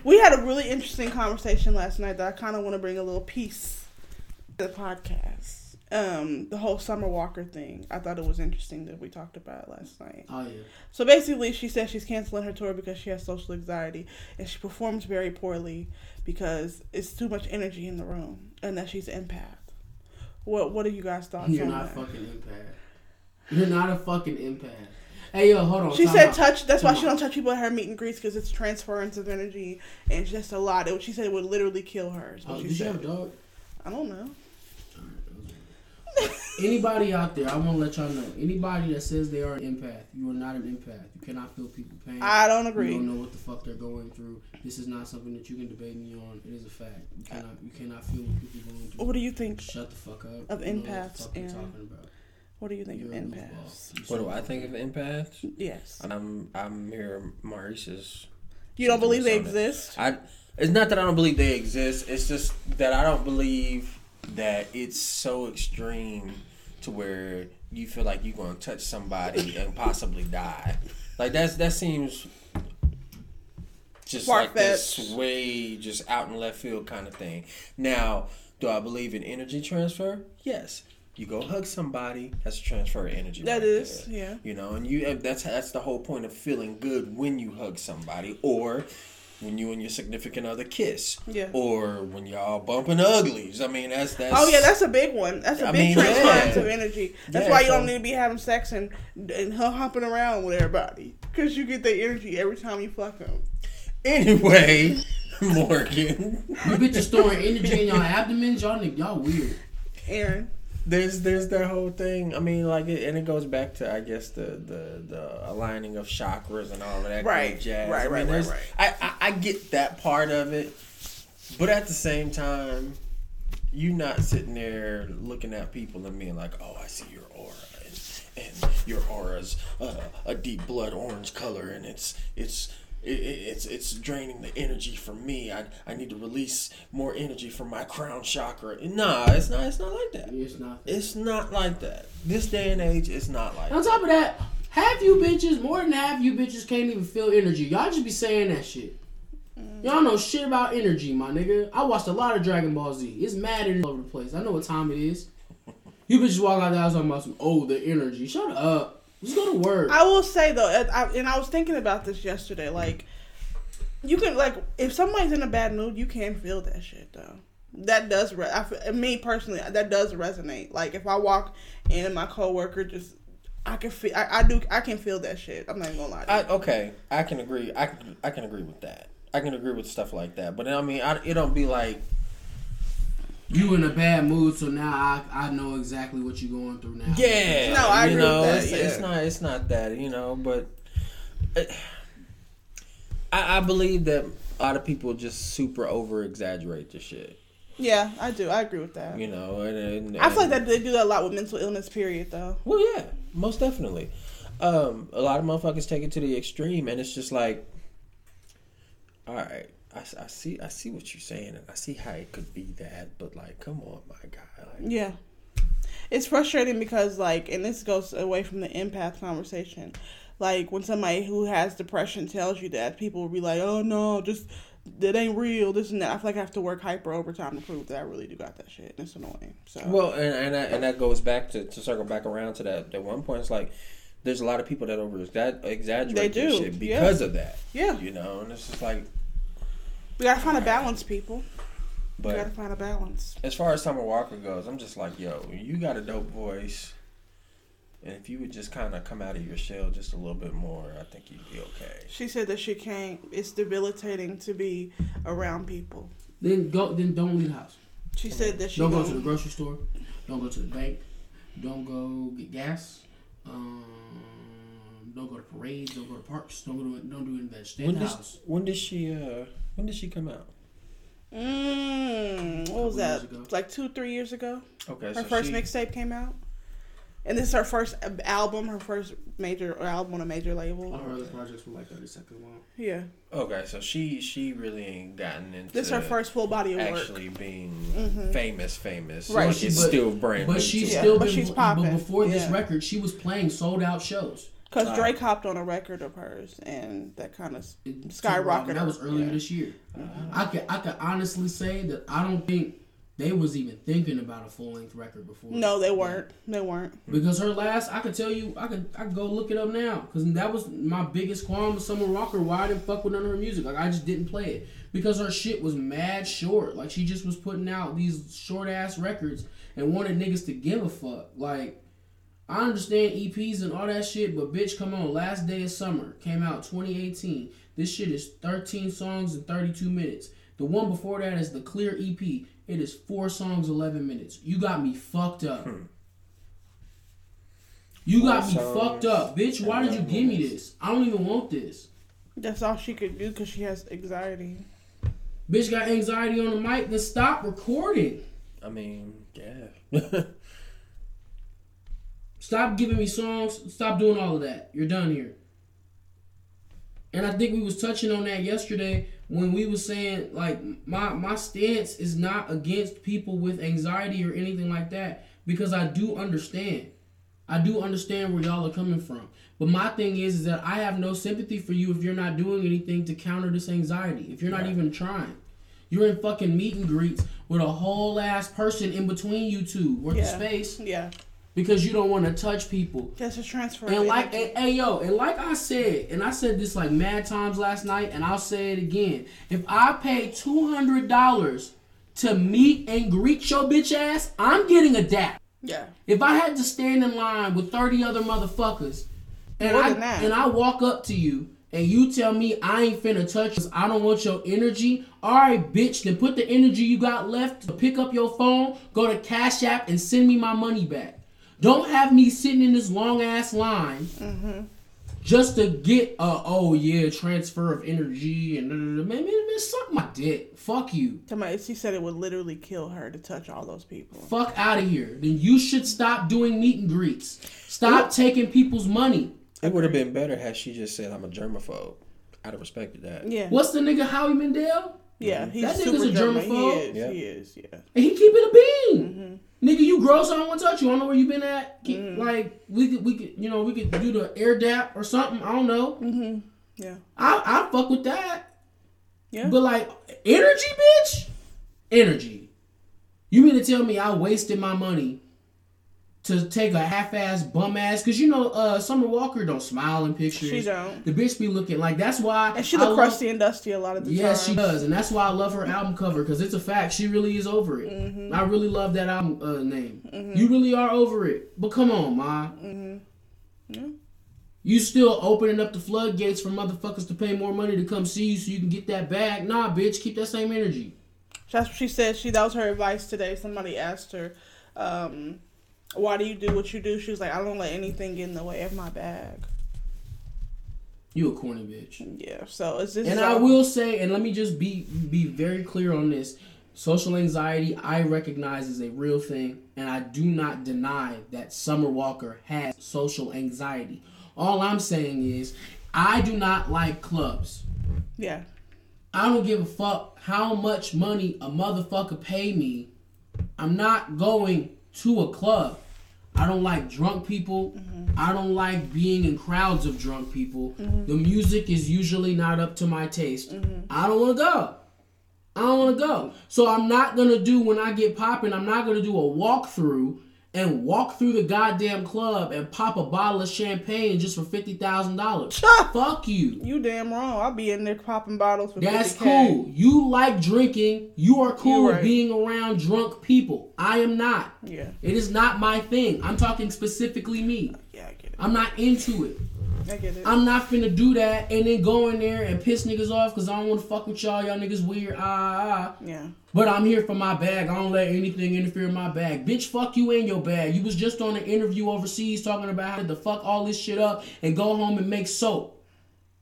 We had a really interesting conversation last night that I kind of want to bring a little piece to the podcast. Um, the whole Summer Walker thing. I thought it was interesting that we talked about it last night. Oh yeah. So basically, she said she's canceling her tour because she has social anxiety and she performs very poorly because it's too much energy in the room and that she's an empath. What What are you guys' thoughts You're not that? fucking empath. You're not a fucking empath. Hey yo, hold on. She said touch. That's why she don't touch people at her meet and greets because it's transference of energy and just a lot. It, she said it would literally kill her. Oh, she did you have a dog? I don't know. <laughs> Anybody out there, I want to let y'all know. Anybody that says they are an empath, you are not an empath. You cannot feel people pain. I don't agree. You don't know what the fuck they're going through. This is not something that you can debate me on. It is a fact. You cannot. You cannot feel what people are going through. What do you think? Shut the fuck up. of You know what the empaths and- talking about. What do you think of a empaths? What do I think of goofball. empaths? Yes. I'm I'm here, Maurice's. You don't believe they Something on it. exist? I. It's not that I don't believe they exist. It's just that I don't believe that it's so extreme to where you feel like you're gonna touch somebody <laughs> and possibly die. Like that's that seems just like this way just out in left field kind of thing. Now, do I believe in energy transfer? Yes. You go hug somebody, that's a transfer of energy. That right is, there. yeah. You know, and you that's that's the whole point of feeling good when you hug somebody, or when you and your significant other kiss, Yeah. or when y'all bumping uglies. I mean, that's that's. Oh yeah, that's a big one. That's a I big mean, transference yeah. of energy. That's Yeah, why you so- don't need to be having sex and and hu- hopping around with everybody because you get that energy every time you fuck them. anyway. <laughs> Morgan, You bitches storing energy in y'all abdomens. Y'all nigg- y'all weird. Aaron, there's there's that whole thing. I mean, like, it, and it goes back to I guess the the the aligning of chakras and all of that Right, jazz. right, I mean, right, right, right. I, I I get that part of it, but at the same time, you not sitting there looking at people and being like, "Oh, I see your aura." And, and your aura's uh, a deep blood orange color, and it's it's it, it- it's it's draining the energy from me. I I need to release more energy from my crown chakra. Nah, it's not. It's not like that. It's not. It's not like that. This day and age, it's not like. On that. top of that, half you bitches, more than half you bitches can't even feel energy. Y'all just be saying that shit. Mm. Y'all know shit about energy, my nigga. I watched a lot of Dragon Ball Z. It's mad all over the place. I know what time it is. You bitches walk out the house talking about some, oh, the energy. Shut up. Just go to work. I will say though, and I, and I was thinking about this yesterday. Like, you can like if somebody's in a bad mood, you can feel that shit though. That does re- I, fe- me personally. That does resonate. Like if I walk in and my coworker just, I can feel. I, I do. I can feel that shit. I'm not even gonna lie. To I, okay, I can agree. I can, I can agree with that. I can agree with stuff like that. But I mean, I, it don't be like You in a bad mood, so now I, I know exactly what you're going through now. yeah. No, I you agree with that, It's, yeah. it's not. It's not that. You know, but uh, I, I believe that a lot of people just super over exaggerate the shit. yeah, I do. I agree with that. You know, and, and I feel like that they do that a lot with mental illness. Period, though. Well, yeah, most definitely. Um, a lot of motherfuckers take it to the extreme, and it's just like, all right, I, I see, I see what you're saying, and I see how it could be that, but like, come on, my guy, like, Yeah. It's frustrating because like and this goes away from the empath conversation. Like when somebody who has depression tells you that, people will be like, "Oh no, just that ain't real. This and that. I feel like I have to work hyper overtime to prove that I really do got that shit. And it's annoying. So Well, and and that, and that goes back to, to circle back around to that. At one point, it's like there's a lot of people that over exa- exaggerate They this do, shit yeah. because of that. yeah, You know, and it's just like, we gotta find a balance, people. we gotta find a balance. as far as Summer Walker goes, I'm just like, yo, you got a dope voice. And if you would just kind of come out of your shell just a little bit more, I think you'd be okay. She said that she can't. It's debilitating to be around people. Then go. Then don't leave the house. She said that she Don't go to the grocery store. Don't go to the bank. Don't go get gas. Um, don't go to parades. Don't go to parks. Don't go to. Don't do any of that. Stay in the house. when did she uh when did she come out? Mm, what was that? Like two, three years ago. Okay, Her so first she, mixtape came out, and this is her first album. Her first major album on a major label. All her other projects were like thirty seconds long. Yeah, Okay, so she she really ain't gotten into this is her first full body of work. actually being Mhm. famous, famous. Right. Like, it's But- still brand But new she's to Yeah, her. still but been. she's but popping. before this record, she was playing sold out shows. Cause Wow. Drake hopped on a record of hers, and that kind of Skyrocketed. That was earlier Yeah. this year. Mm-hmm. I could I could honestly say that I don't think they was even thinking about a full length record before. no, they weren't. They weren't. Because her last, I could tell you, I could I could go look it up now. Because that was my biggest qualm with Summer Walker. Why I didn't fuck with none of her music? Like I just didn't play it because her shit was mad short. Like she just was putting out these short ass records and wanted niggas to give a fuck. Like I understand EPs and all that shit, but bitch, come on. Last Day of Summer came out 2018. This shit is 13 songs and 32 minutes. The one before that is the Clear EP. It is four songs, 11 minutes. You got me fucked up. Hmm. You got me songs, fucked up, bitch. Why did you 11 give me this? I don't even want this. That's all she could do because she has anxiety. Bitch got anxiety on the mic. Then stop recording. I mean, yeah. <laughs> Stop giving me songs. Stop doing all of that. You're done here. And I think we was touching on that yesterday when we was saying like my my stance is not against people with anxiety or anything like that because I do understand. I do understand where y'all are coming from. But my thing is, is that I have no sympathy for you if you're not doing anything to counter this anxiety. If you're not Right. even trying. You're in fucking meet and greets with a whole ass person in between you two worth of space Yeah, because you don't want to touch people. that's a transfer. And like, and, hey yo, and like I said, and I said this like mad times last night, and I'll say it again. If I pay two hundred dollars to meet and greet your bitch ass, I'm getting a dap. yeah, If I had to stand in line with thirty other motherfuckers, and More I and I walk up to you and you tell me I ain't finna touch, 'cause I don't want your energy. All right, bitch, then put the energy you got left to pick up your phone, go to Cash App, and send me my money back. Don't have me sitting in this long ass line Mm-hmm. just to get a oh yeah transfer of energy and man, man, man, suck my dick. Fuck you. Somebody, she said it would literally kill her to touch all those people. Fuck out of here. Then you should stop doing meet and greets. Stop taking people's money. it would have been better had she just said I'm a germaphobe. I'd have respected that. Yeah, What's the nigga Howie Mandel? Yeah, he's That nigga's super a German. germaphobe. He is. Yeah. He is. Yeah. And he keep it a bean. Mm-hmm. Nigga, you gross. I don't want to touch you. I don't know where you been at. Keep, Like we could, we could, you know, we could do the air dap or something. I don't know. Mm-hmm. Yeah. I, I fuck with that. Yeah. But like energy, bitch, energy. You mean to tell me I wasted my money to take a half-ass bum ass? Cause you know, uh, Summer Walker don't smile in pictures. She don't. The bitch be looking like that's why. And she look crusty and dusty a lot of the time. Yes, she does, and that's why I love her album cover because it's a fact. She really is over it. Mm-hmm. I really love that album uh, name. You really are over it. But come on, ma. Mm-hmm. Yeah. You still opening up the floodgates for motherfuckers to pay more money to come see you so you can get that bag? Nah, bitch, keep that same energy. That's what she said. She that was her advice today. Somebody asked her, um, "Why do you do what you do?" She was like, "I don't let anything get in the way of my bag." You a corny bitch. Yeah. So it's just. And I will say, and let me just be be very clear on this. Social anxiety, I recognize is a real thing, and I do not deny that Summer Walker has social anxiety. All I'm saying is, I do not like clubs. Yeah. I don't give a fuck how much money a motherfucker pay me. I'm not going to a club. I don't like drunk people. Mm-hmm. I don't like being in crowds of drunk people. The music is usually not up to my taste. Mm-hmm. I don't want to go. I don't want to go. So I'm not gonna do when I get popping. I'm not gonna do a walkthrough and walk through the goddamn club and pop a bottle of champagne just for fifty thousand dollars. Fuck you. You damn wrong. I'll be in there popping bottles for That's 50K. cool. You like drinking. You are cool You're with right. being around drunk people. I am not. Yeah. It is not my thing. I'm talking specifically me. Yeah, I get it. I'm not into it. I get it. I'm not finna do that and then go in there and piss niggas off because I don't want to fuck with y'all. Y'all niggas weird. Ah, ah, ah. yeah. But I'm here for my bag. I don't let anything interfere with my bag. Bitch, fuck you and your bag. You was just on an interview overseas talking about how to fuck all this shit up and go home and make soap.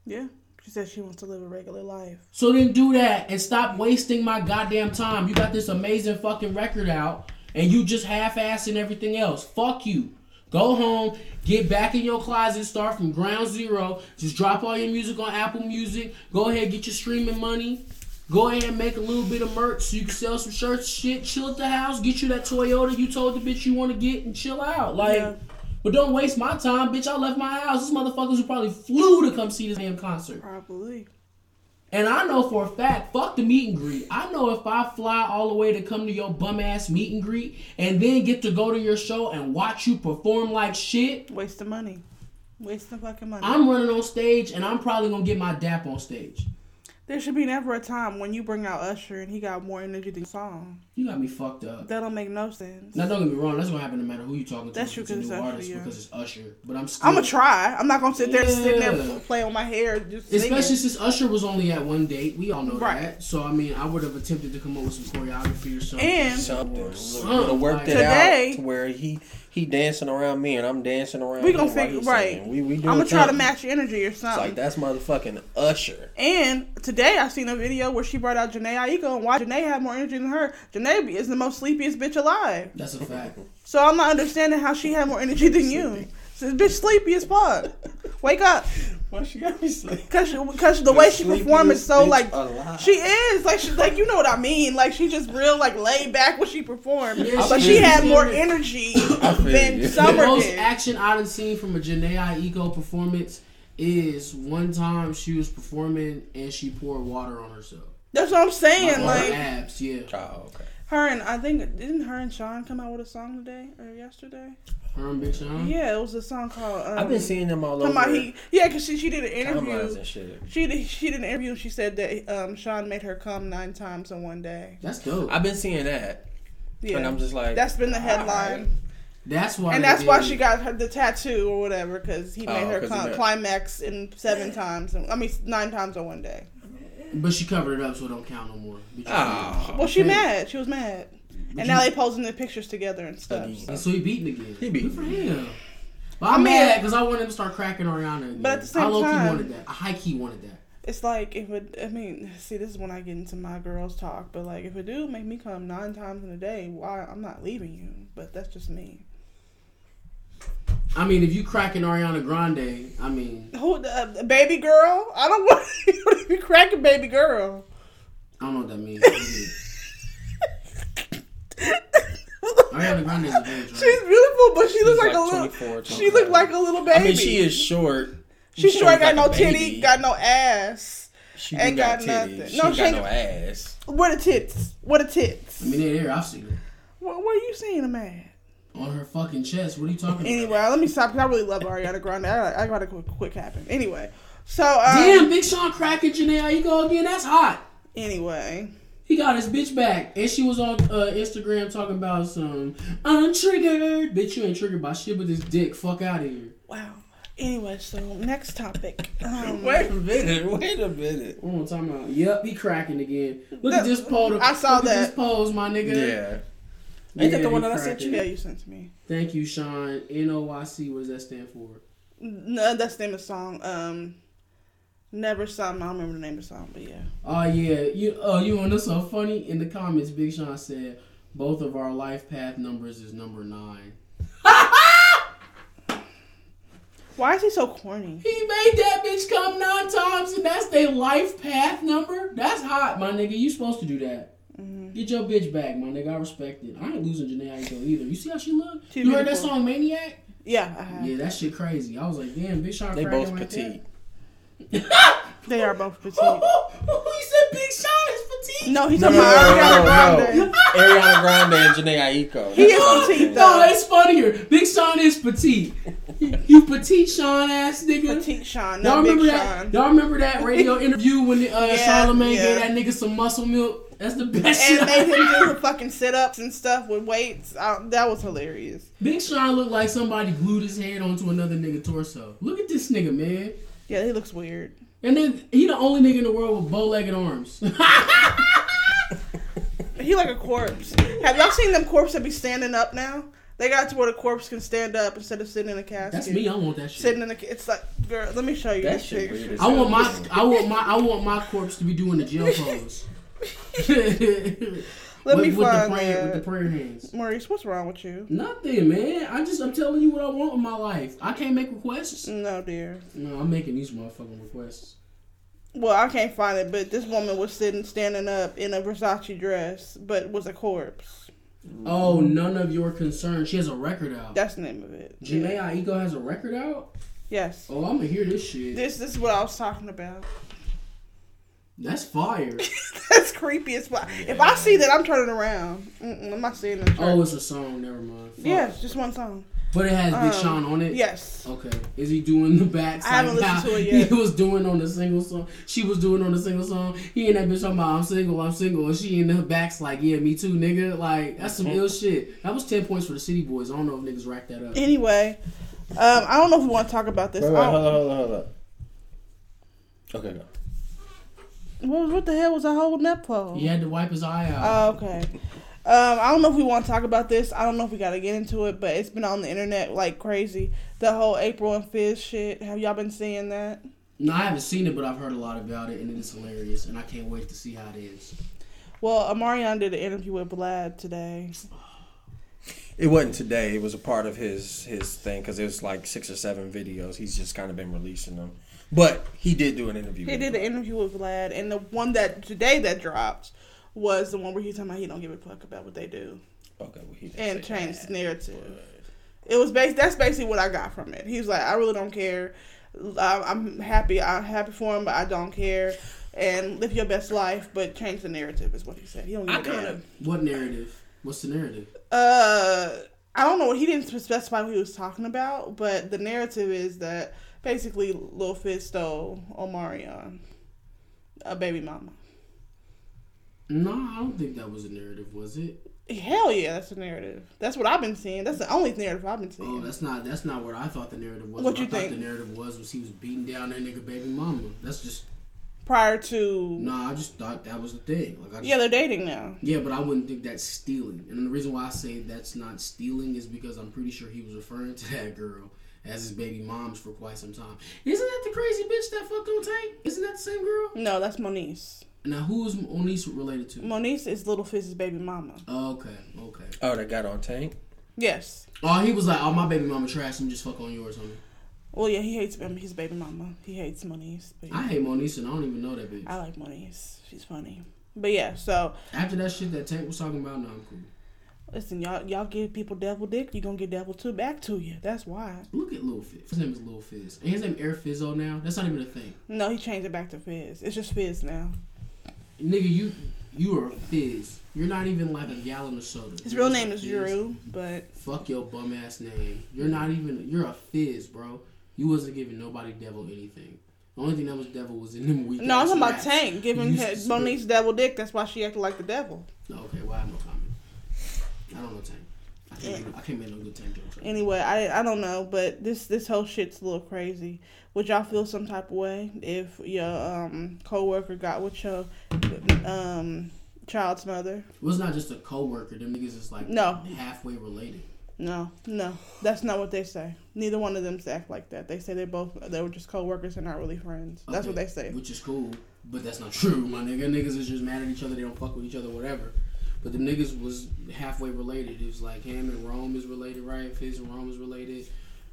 Yeah. She said she wants to live a regular life. So then do that and stop wasting my goddamn time. You got this amazing fucking record out and you just half-assing everything else. Fuck you. Go home, get back in your closet, start from ground zero. Just drop all your music on Apple Music. Go ahead, get your streaming money. Go ahead and make a little bit of merch so you can sell some shirts, shit. Chill at the house, get you that Toyota you told the bitch you want to get, and chill out. Like, Yeah. but don't waste my time, bitch. I left my house. These motherfuckers who probably flew to come see this damn concert. Probably. And I know for a fact, fuck the meet and greet. I know if I fly all the way to come to your bum ass meet and greet and then get to go to your show and watch you perform like shit, Waste of money. Waste of fucking money. I'm running on stage and I'm probably gonna get my dap on stage. There should be never a time when you bring out Usher and he got more energy than the song. You got me fucked up. That don't make no sense. Now don't get me wrong, that's gonna happen no matter who you talking to. That's if true, it's a 'cause new artist yeah. because it's Usher. But I'm still I'm gonna try. I'm not gonna sit there sitting there Yeah. play on my hair just singing. Especially since Usher was only at one date, we all know Right. that. So I mean, I would have attempted to come up with some choreography or something. And Something. Or Would something. have worked it Today- out to where he he dancing around me and I'm dancing around. we gonna figure right. singing. We we I'm gonna try to match your energy or something. It's something. like that's motherfucking Usher. And today I seen a video where she brought out Jhené Aiko and why Jhené had more energy than her. Jhené is the most sleepiest bitch alive. That's a fact. So I'm not understanding how she had more energy than you. <laughs> This bitch sleepy as fuck. Wake up. Why she got me sleep? Cause, she, cause the way she perform is so like alive. she is like she like you know what I mean like she just real like laid back when she performed Yeah, but she she had more energy <coughs> I feel than you. The Summer most did. action I done seen from a Jhené Aiko performance is one time she was performing and she poured water on herself. That's what I'm saying. on her Like abs, yeah. Oh, okay. Her and I think didn't her and Sean come out with a song today or yesterday? Her and Big Sean. Yeah, it was a song called. Um, I've been seeing them all talking over he, yeah, cause she she did an interview. and shit. She did she did an interview. and She said that um, Sean made her come nine times in one day. That's dope. I've been seeing that, Yeah, and I'm just like, that's been the headline, alright. that's why. and they that's why she got her the tattoo or whatever because he made Oh, her 'cause cli- of that. climax in seven times. I mean nine times in one day. But she covered it up, so it don't count no more. Oh. Well, she Okay. mad. She was mad, and now they posing the pictures together and stuff. Again. And so he beating again. He beat. Good for him. But I'm I mean- mad because I wanted him to start cracking Ariana. Again. But at the same I low key time- wanted that. I high key wanted that. It's like if it. I mean, see, this is when I get into my girls talk. But like, if a dude make me come nine times in a day, why I'm not leaving you? But that's just me. I mean, if you cracking Ariana Grande, I mean, Who, uh, baby girl? I don't <laughs> want you to be cracking baby girl. I don't know what that means. <laughs> Ariana Grande is a bitch, She's beautiful, but she looks She's like, a little. She looked like a little baby. I mean, she is short. She's She short, looks got like no a titty, got no ass. She ain't got, got titties. nothing. She No, ain't she got ain't- no ass. What a tits? What a tits? I mean, they're there. I've seen her What, what are you seeing them at? On her fucking chest. What are you talking Anyway, about? Anyway, let me stop because I really love Ariana Grande. I, I gotta quick, quick happen. Anyway, so um, Damn, Big Sean cracking Jhené Aiko again. That's hot. Anyway, He got his bitch back, and she was on uh, Instagram talking about some untriggered. Bitch, you ain't triggered by shit but this dick. Fuck out of here. wow. Anyway, so next topic. Um, <laughs> Wait a minute. Wait a minute. What am I talking about? Yep, he cracking again. Look That- at this pose. I saw Look at that. this pose, my nigga. Yeah. Ain't that the Yeah, one that I sent cracking. yeah, you sent to me. Thank you, Sean. N O Y C. What does that stand for? No, uh, that's the name of the song. Um, never some. I don't remember the name of the song, but yeah. Oh yeah, you. Oh, you want to so funny? In the comments, Big Sean said both of our life path numbers is number nine. <laughs> Why is he so corny? He made that bitch come nine times, and that's their life path number. That's hot, my nigga. You supposed to do that. Get your bitch back, my nigga. I respect it. I ain't losing Jhené Aiko either. You see how she look? She you heard that song Maniac? Yeah, I have. Yeah, that shit crazy. I was like, damn, Big Sean They both like petite. that. They are both petite. <laughs> he said Big Sean is petite. No, he's No, talking no, about no, Ariana no, no. Grande. Ariana Grande and Jhené Aiko. He is That's what I'm petite, though. No, that's funnier. Big Sean is petite. you petite Sean ass nigga. Petite Sean, Y'all not Big remember that? Sean. Y'all remember that radio <laughs> interview when uh, Yeah, Charlamagne yeah. gave that nigga some muscle milk? That's the best shit. And I made him do the fucking sit ups and stuff with weights. That was hilarious. Big Sean looked like somebody glued his hand onto another nigga torso. Look at this nigga, man. Yeah, he looks weird. And then he the only nigga in the world with bow-legged arms. <laughs> He like a corpse. Have y'all seen them corpses that be standing up now? They got to where the corpse can stand up instead of sitting in a casket. That's me. I want that shit. Sitting in a. ca- It's like, girl, let me show you That this shit picture. I want my. I want my I want my corpse to be doing the jail <laughs> pose. <laughs> Let with, me with the find prayer that. with the prayer hands. Maurice, what's wrong with you? Nothing, man. I just I'm telling you what I want in my life. I can't make requests. No, dear. No, I'm making these motherfucking requests. Well, I can't find it, but this woman was sitting, standing up in a Versace dress, but was a corpse. Oh, none of your concern. She has a record out. That's the name of it. Jhené Yeah. Aiko has a record out. Yes. Oh, I'm gonna hear this shit. This, this is what I was talking about. That's fire. <laughs> That's creepy as fuck. If I see that, I'm turning around. Mm-mm, I'm not seeing it. oh, it's a song. Never mind. Fuck. Yes, just one song. But it has Big Um, Sean on it. Yes. Okay. Is he doing the backs? I haven't like listened to it <laughs> yet. He was doing on the single song. She was doing on the single song. He and that bitch talking about I'm single, I'm single, and she in the backs like, yeah, me too, nigga. Like that's some ill shit. That was ten points for the City Boys. I don't know if niggas racked that up. Anyway, um, I don't know if we want to talk about this. Wait, wait, hold on, hold on, hold on. Okay, go. What, what the hell was I holding up for? He had to wipe his eye out. Oh, okay. Um, I don't know if we want to talk about this. I don't know if we got to get into it, but it's been on the internet like crazy. The whole April and Fizz shit. Have y'all been seeing that? no, I haven't seen it, but I've heard a lot about it, and it is hilarious, and I can't wait to see how it is. Well, Omarion did an interview with Vlad today. It wasn't today. It was a part of his his thing because it was like six or seven videos. He's just kind of been releasing them. But he did do an interview. He with did an interview with Vlad, and the one that today that dropped was the one where he's talking about he don't give a fuck about what they do Okay, well, he didn't and say change that, the narrative. but- It was based. That's basically what I got from it. He was like, I really don't care. I- I'm happy. I'm happy for him, but I don't care. And live your best life, but change the narrative is what he said. He don't give I a kind damn. of What narrative? What's the narrative? Uh, I don't know. He didn't specify what he was talking about, but the narrative is that basically Lil Fizz stole Omarion, uh, a baby mama. No, I don't think that was a narrative, was it? Hell yeah, that's a narrative. That's what I've been seeing. That's the only narrative I've been seeing. Oh, that's not that's not what I thought the narrative was. What What, you I thought think? the narrative was was he was beating down that nigga baby mama. That's just Prior to nah. I just thought that was the thing. Like I just, yeah, they're dating now. Yeah, but I wouldn't think that's stealing. And the reason why I say that's not stealing is because I'm pretty sure he was referring to that girl as his baby mom's for quite some time. Isn't that the crazy bitch that fucked on Tank? Isn't that the same girl? No, that's Moniece. Now who is Onis related to? Moniece is Little Fizz's baby mama. Oh, okay, okay. Oh, that got on Tank. Yes. Oh, he was like, "Oh, my baby mama trash. I'm just fuck on yours, homie." Well, yeah, he hates um, his baby mama. He hates Moniece. But I hate Moniece and I don't even know that bitch. I like Moniece. She's funny. But yeah, so After that shit that Tank was talking about, no, I'm cool. Listen, y'all y'all give people devil dick, you gonna get devil two back to you. That's why. Look at Lil Fizz. His name is Lil Fizz. And his name Air Fizzo now. That's not even a thing. No, he changed it back to Fizz. It's just Fizz now. Nigga, you you are a Fizz. You're not even like a gallon of soda. His You're real name is. Drew, but Fuck your bum ass name. You're not even. You're a Fizz, bro. You wasn't giving nobody devil anything. The only thing that was devil was in them weak. no, I'm talking about. Tank giving You her- used to spit. Moniece devil dick. That's why she acted like the devil. No, okay, well I have no comment. I don't know Tank. I can't. Make, I can't make no good Tank jokes. Right Anyway, I I don't know, but this this whole shit's a little crazy. Would y'all feel some type of way if your um coworker got with your um child's mother? It was not just a coworker. Them niggas is like No. halfway related. No, no, that's not what they say. Neither one of them act like that. They say they both they were just coworkers and not really friends. That's what they say. Which is cool, but that's not <laughs> true, my nigga. Niggas is just mad at each other. They don't fuck with each other, whatever. But the niggas was halfway related. It was like him and Rome is related, right? Fizz and Rome is related.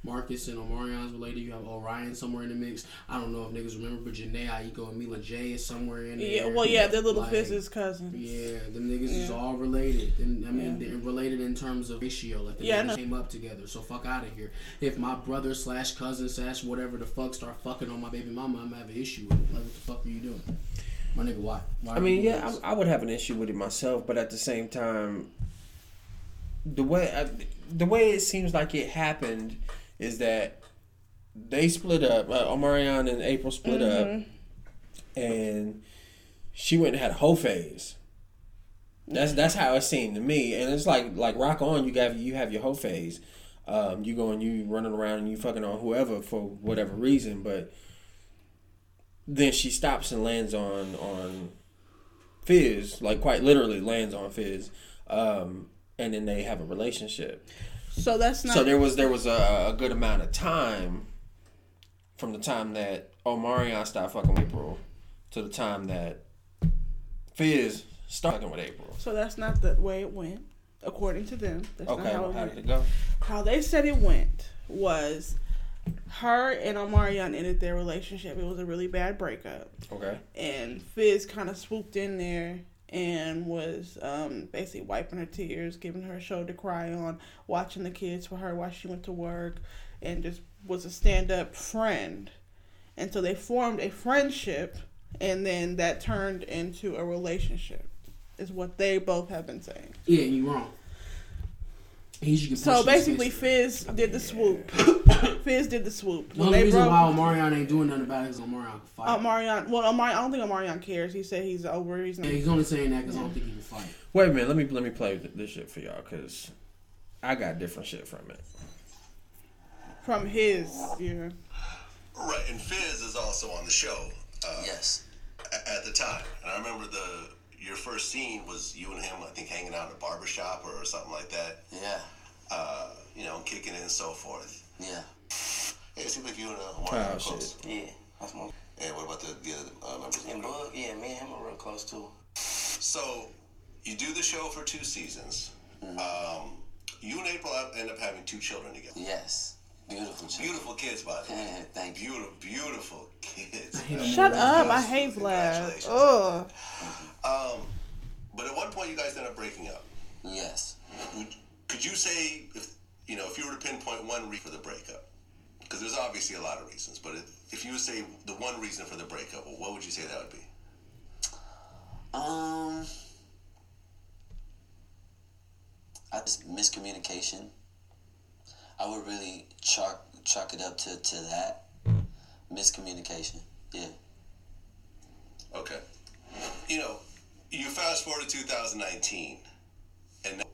Marcus and Omarion's related. You have O'Ryan somewhere in the mix. I don't know if niggas remember, but Jhené Aiko and Mila J is somewhere in there. Yeah, well, yeah, they're little Like, Fizz's cousins. Yeah, them niggas is all related. And, I mean, Yeah. they're related in terms of ratio. Like, the Yeah, niggas came up together. So fuck out of here. If my brother slash cousin slash whatever the fuck start fucking on my baby mama, I'm gonna have an issue with it. Like, what the fuck are you doing? My nigga, why? why I mean, yeah. I, I would have an issue with it myself, but at the same time, the way I, the way it seems like it happened is that they split up. Uh, Omarion and April split up, and she went and had a whole phase. That's that's how it seemed to me, and it's like like rock on. You got you have your whole phase. Um, you go and you running around and you fucking on whoever for whatever reason, but then she stops and lands on on Fizz, like quite literally lands on Fizz, um, and then they have a relationship. So that's not. So there was there was a, a good amount of time from the time that Omarion stopped fucking with April to the time that Fizz started fucking with April. so that's not the way it went, according to them. That's Okay, not how how, it went. did it go? How they said it went was her and Omarion ended their relationship. It was a really bad breakup. Okay, and Fizz kind of swooped in there and was um, basically wiping her tears, giving her a shoulder to cry on, watching the kids for her while she went to work, and just was a stand up friend. And so they formed a friendship, and then that turned into a relationship, is what they both have been saying. Yeah, you wrong. He's you can So basically. Fizz did the swoop. Fizz did the swoop. The When only they reason broke, why Omarion ain't doing nothing about it is Omarion can fight. Omarion, well, Omarion, I don't think Omarion cares. He said he's over. He's yeah, he's only saying that because I don't think he can fight. wait a minute. Let me let me play this shit for y'all because I got different shit from it. from his. Yeah. Right, and Fizz is also on the show uh, Yes. at the time. And I remember the your first scene was you and him, I think, hanging out in a barber shop or something like that. Yeah. Uh, you know, kicking it and so forth. Yeah. Yeah, it seemed like you and uh, Oh, Omar were shit. close. Yeah. That's my. And what about the, the other uh, members? And? Boog, yeah, me and him are real close too. So, you do the show for two seasons. Um, you and April end up having two children together. Yes. Beautiful. children. Beautiful kids, by the way. <laughs> Thank you. Beautiful, beautiful kids. Shut up! I hate Vlad. Congratulations. Um, but at one point, you guys ended up breaking up. Yes. Would, could you say if you know if you were to pinpoint one reason for the breakup? Because there's obviously a lot of reasons, but if, if you would say the one reason for the breakup, well, what would you say that would be? Um. I just miscommunication. I would really chalk chalk it up to, to that miscommunication. Yeah. Okay. You know, you fast forward to 2019, and now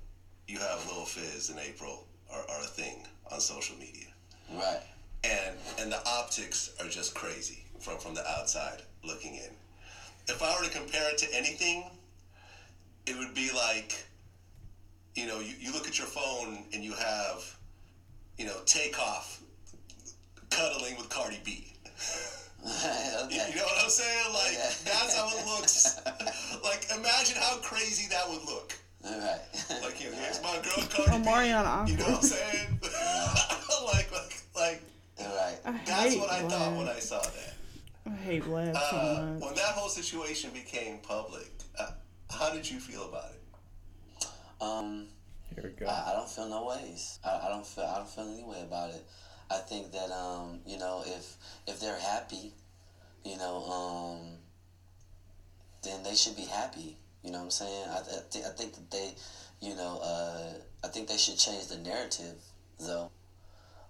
you have Lil Fizz and April are, are a thing on social media, Right. and and the optics are just crazy from from the outside looking in. If I were to compare it to anything, it would be like, you know, you, you look at your phone and you have, you know, Takeoff cuddling with Cardi B. You, <laughs> okay. you know what I'm saying? Like Yeah. that's how it looks. <laughs> like imagine how crazy that would look. All right. <laughs> Like you here's my girl Cardi B. Omarion You know what I'm saying? like like like All right. I that's what I thought when I saw that. I hate Vlad Uh, much. when that whole situation became public, uh, how did you feel about it? Um. Here we go. I, I don't feel no ways. I, I don't feel I don't feel any way about it. I think that um, you know, if if they're happy, you know, um, then they should be happy. You know what I'm saying? I, I, th- I think that they, you know, uh, I think they should change the narrative though,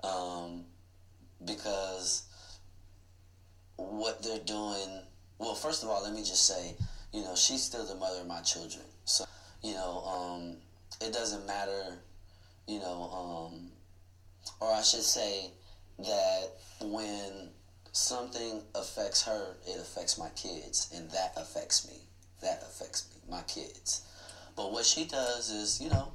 um, because what they're doing. Well, first of all, let me just say, you know, she's still the mother of my children. So, you know, um, it doesn't matter, you know, um, or I should say that when something affects her, it affects my kids, and that affects me. That affects me, my kids. But what she does is, you know,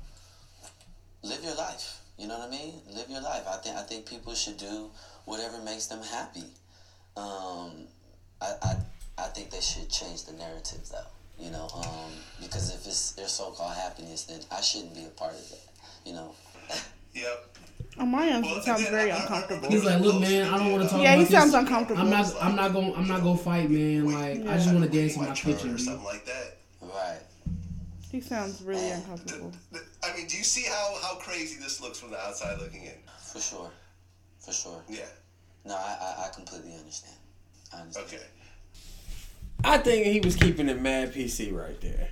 live your life. You know what I mean? Live your life. I think I think people should do whatever makes them happy. Um, I, I I think they should change the narrative though. You know, um, because if it's their so-called happiness, then I shouldn't be a part of that. You know. Yep. Omarion Well, sounds and then very uncomfortable. He's like, look, man, I don't want to talk Yeah, he sounds this. uncomfortable. I'm not. I'm not going. I'm not going to fight, man. Like, I just want to dance in my my turn kitchen. or something like that. Right. He sounds really oh, uncomfortable. I mean, do you see how, how crazy this looks from the outside looking in? For sure. For sure. Yeah. No, I, I, I completely understand. I understand. Okay. I think he was keeping it mad PC right there.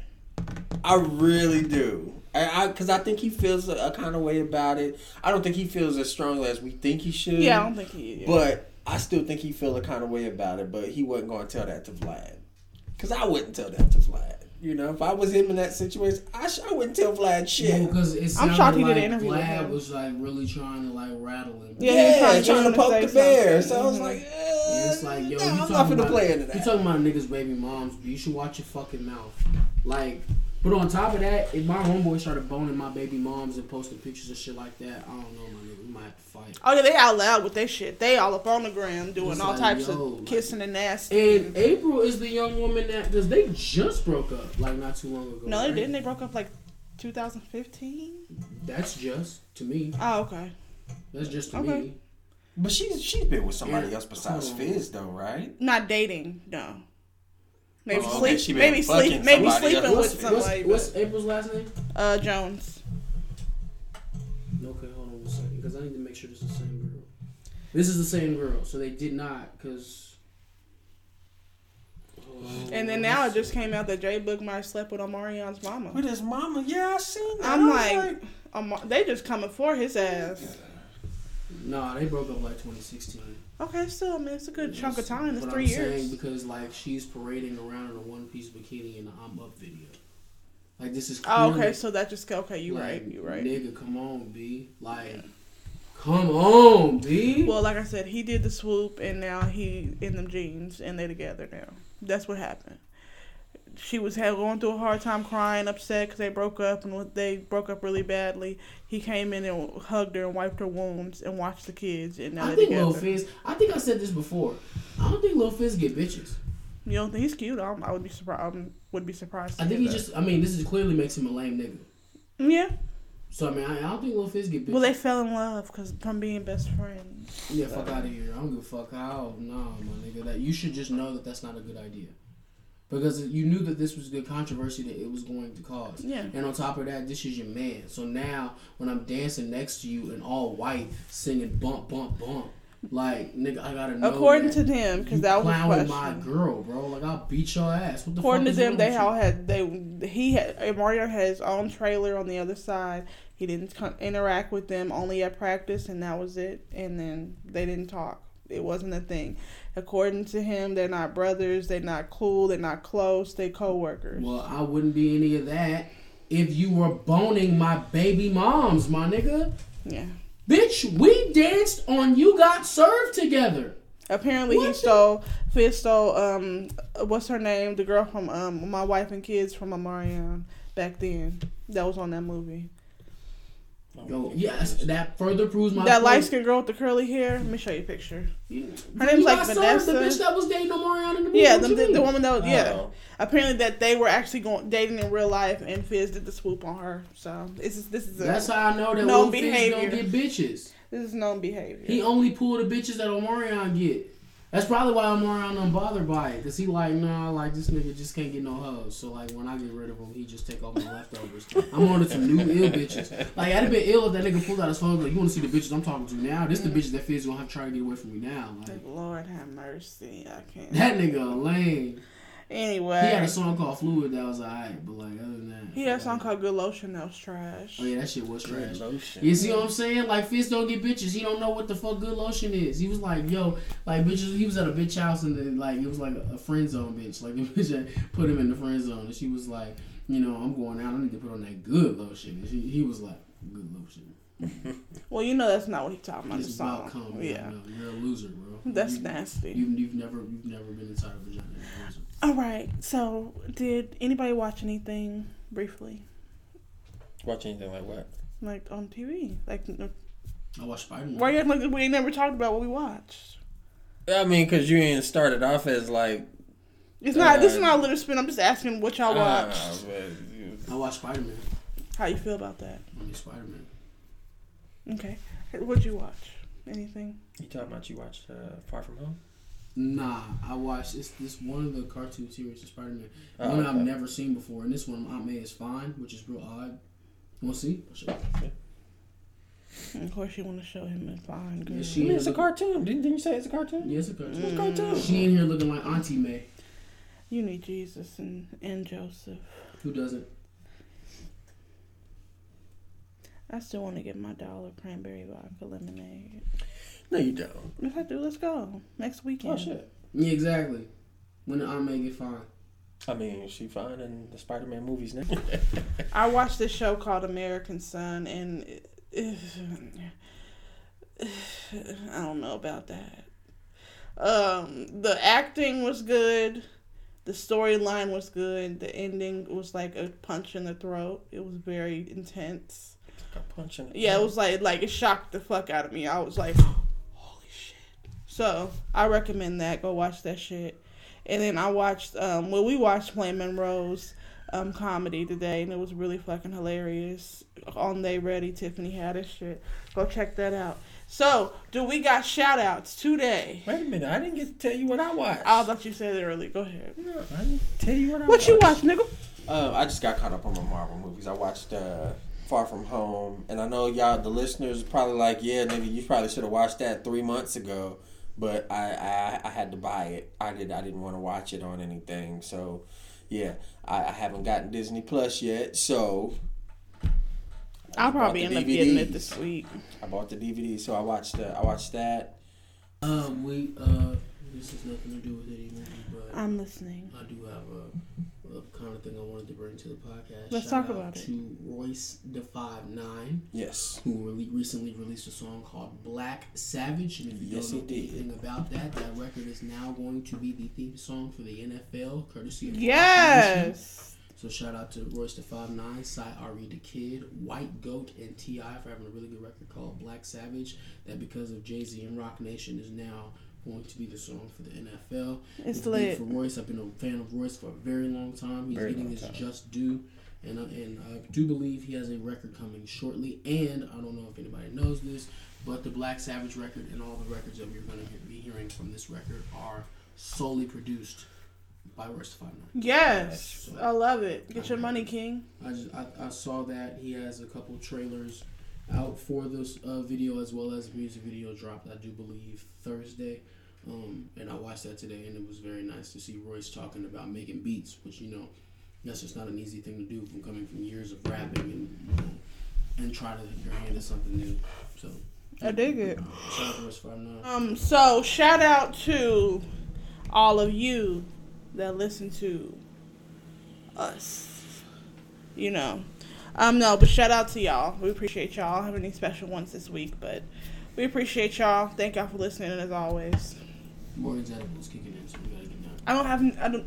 I really do. I because I, think he feels a, a kind of way about it. I don't think he feels as strongly as we think he should. Yeah, I don't think he. Yeah. But I still think he feel a kind of way about it. But he wasn't going to tell that to Vlad. Because I wouldn't tell that to Vlad. You know, if I was him in that situation, I, sh- I wouldn't tell Vlad shit. because it I'm sounded shocked he did like an interview with Vlad him. was like really trying to like rattle him. Yeah, yeah, he was trying trying, to to poke the say bear. something. So I was Mhm. like, Yeah, it's like, yo, nah, you I'm talking not finna about, play into that. You talking about niggas' baby moms? You should watch your fucking mouth. Like, but on top of that, if my homeboy started boning my baby moms and posting pictures of shit like that, I don't know, my nigga. We might have to fight. Oh yeah, they out loud with their shit. They all up on the gram doing It's all like, types yo, of like- kissing and nasty. And April is the young woman that because they just broke up like not too long ago. no, they right? didn't. They broke up like 2015. That's just to me. Oh okay. That's just to Okay. me. But she's she's been with somebody Yeah. else besides Oh. Fizz though, right? Not dating. No. Maybe Oh, sleep. she been maybe sleep. Maybe somebody sleeping else. What's, with somebody. what's but, April's last name? uh, Jones. Okay, hold on a second because I need to make sure this is the same girl. This is the same girl, so they did not because. And then now it just came out that J-Boog might have slept with Omarion's mama. With his mama, yeah, I seen that. I'm I was like, Omar, they just coming for his ass. Nah, they broke up like 2016. Okay, still, I mean, it's a good chunk of time. It's But three I'm years. saying because like she's parading around in a one piece bikini in the I'm Up video. Like this is. Oh, okay, so that just okay. You like, right. You right. Nigga, come on, B. Like, come on, B. Well, like I said, he did the swoop, and now he in them jeans, and they together now. That's what happened. She was had, going through a hard time, crying, upset because they broke up, and they broke up really badly. He came in and hugged her and wiped her wounds and watched the kids, and now I think together. Lil Fizz. I think I said this before. I don't think Lil Fizz get bitches. You don't think he's cute? I, I would be surprised. I would be surprised. I think he that. just. I mean, this is clearly makes him a lame nigga. yeah. So I mean, I, I don't think Lil Fizz get bitches. Well, they fell in love because from being best friends. yeah, fuck out of here. I don't give a fuck how. No, my nigga. That you should just know that that's not a good idea. Because you knew that this was good controversy that it was going to cause. Yeah. And on top of that, this is your man. So now when I'm dancing next to you in all white, singing bump, bump, bump, like nigga, I gotta know. According to them, because that was clowning my girl, bro. Like I'll beat your ass. What the According to them, they all had they he had Mario had his own trailer on the other side. He didn't co- interact with them only at practice, and that was it. And then they didn't talk. It wasn't a thing. According to him, they're not brothers. They're not cool. They're not close. They're coworkers. Well, I wouldn't be any of that if you were boning my baby moms, my nigga. Yeah. Bitch, we danced on You Got Served together. Apparently, What he the- stole. Fizz stole. Um, what's her name? The girl from um, my wife and kids from Omarion back then. That was on that movie. Yo, yes, that further proves my that light skinned girl with the curly hair. Let me show you a picture. You- Her name's like Vanessa. The bitch that was dating Omarion in the movie. Yeah, the, the, the woman that was, yeah. Oh. Apparently that they were actually going dating in real life, and Fizz did the swoop on her. So this is this is a, That's how I know that No Lil Fizz behavior. don't get bitches. this is known behavior. He only pull the bitches that Omarion get. That's probably why Omarion unbothered by it. Cause he like, nah, like this nigga just can't get no hoes. So like when I get rid of him, he just take all my leftovers. I'm on to some new ill bitches. Like I'd have been ill if that nigga pulled out his phone like, you wanna see the bitches I'm talking to now? This the mm. bitches that Fizz gonna have to try to get away from me now. Like Lord have mercy, I can't. that nigga lame. Anyway, He had a song called Fluid that was alright, but like other than that. he had a like- song called Good Lotion that was trash. Oh yeah, that shit was trash. lotion. You see what I'm saying? Like Fizz don't get bitches. He don't know what the fuck good lotion is. He was like, yo, like bitches. He was at a bitch house and then like it was like a, a friend zone bitch. Like <laughs> the bitch had put him in the friend zone and she was like, you know, I'm going out. I need to put on that good lotion. And she, he was like, good lotion. <laughs> Well, you know that's not what he's talking about. in It's the about song. cum. Yeah, no, you're a loser, bro. that's you, nasty. You, you've never, you've never been inside a vagina. You're a loser. All right. So, did anybody watch anything briefly, Watch anything like what? like on TV? Like, I watched Spider Man. why you acting like we ain't never talked about what we watched? I mean, cause you ain't started off as like. It's not. this is Uh, not a little spin. I'm just asking what y'all ah, watched. but you- I watched Spider Man. How you feel about that? I mean Spider Man. Okay. What'd you watch? Anything? You talking about you watched uh, Far From Home? Nah, I watched it's this one of the cartoon series of Spider Man. Oh, one I've never seen before, and this one um, Aunt May is fine, which is real odd. You want to see? I'll show you. Of course, you want to show him a fine girl. Yeah, I she- mean, it's a cartoon. Didn't, didn't you say it's a cartoon? Yeah, it's a cartoon. It's a cartoon. She in here looking like Auntie May. You need Jesus and, and Joseph. Who doesn't? I still want to get my dollar cranberry vodka lemonade. No, you don't. Yes, I do. Let's go next weekend. Oh shit. Yeah, exactly. When did Aunt May get fine? I mean, she fine in the Spider-Man movies now. <laughs> I watched this show called American Son, and it, <sighs> it, I don't know about that. Um, the acting was good. The storyline was good. The ending was like a punch in the throat. It was very intense. Got punch in the Yeah, it was like like it shocked the fuck out of me. I was like, holy shit. So I recommend that. Go watch that shit. And then I watched um well we watched Flame Monroe um comedy today and it was really fucking hilarious. On They Ready, Tiffany Haddish shit. Go check that out. So, do we got shout outs today? Wait a minute, I didn't get to tell you what I watched. I thought you said it early. Go ahead. No, I didn't tell you what I What watched. you watch, nigga? Uh, I just got caught up on my Marvel movies. I watched uh, Far From Home, and I know y'all, the listeners, are probably like, "Yeah, nigga, you probably should have watched that three months ago." But I, I, I had to buy it. I did. I didn't want to watch it on anything. So, yeah, I, I haven't gotten Disney Plus yet. So, I'll bought probably the end up getting it this week. I bought the DVD. So I watched. Uh, I watched that. Um, we uh, this has nothing to do with any movie, but I'm listening. I do have a, a kind of thing I wanted to bring to the podcast. Let's Shout talk out about it. To Royce the Five Nine, Yes. who rele recently released a song called Black Savage, and if you Yes, don't know he did. anything about that, that record is now going to be the theme song for the NFL, courtesy of Roc Nation. Yes. So shout out to Royce the Five Nine, CyHi the Kid, White Gold, and T.I for having a really good record called Black Savage. That because of Jay Z and Roc Nation is now going to be the song for the NFL. It's big lit. for Royce. I've been a fan of Royce for a very long time. He's Very getting his time. just due, and uh, and I do believe he has a record coming shortly. And I don't know if anybody knows this, but the Black Savage record and all the records that we're going to be hearing from this record are solely produced by Royce the Five Nine. Yes. I love it. Get your money, King. I just I, I saw that he has a couple trailers out for this uh, video as well as a music video dropped. I do believe Thursday, um, and I watched that today, and it was very nice to see Royce talking about making beats, which you know that's just not an easy thing to do from coming from years of rapping and you know, and try to your hand at something new. So I dig it. shout out to Royce Five Nine. Um, so shout out to all of you that listen to us. You know. Um, no, but shout out to y'all. We appreciate y'all. I don't have any special ones this week, but we appreciate y'all. Thank y'all for listening as always. Morgan's edibles kicking in, so we gotta get down. I don't have I don't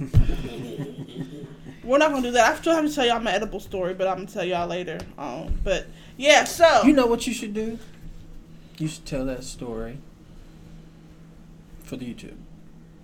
<laughs> We're not gonna do that. I still have to tell y'all my edible story, but I'm gonna tell y'all later. Um, but yeah, so You know what you should do? You should tell that story for the YouTube.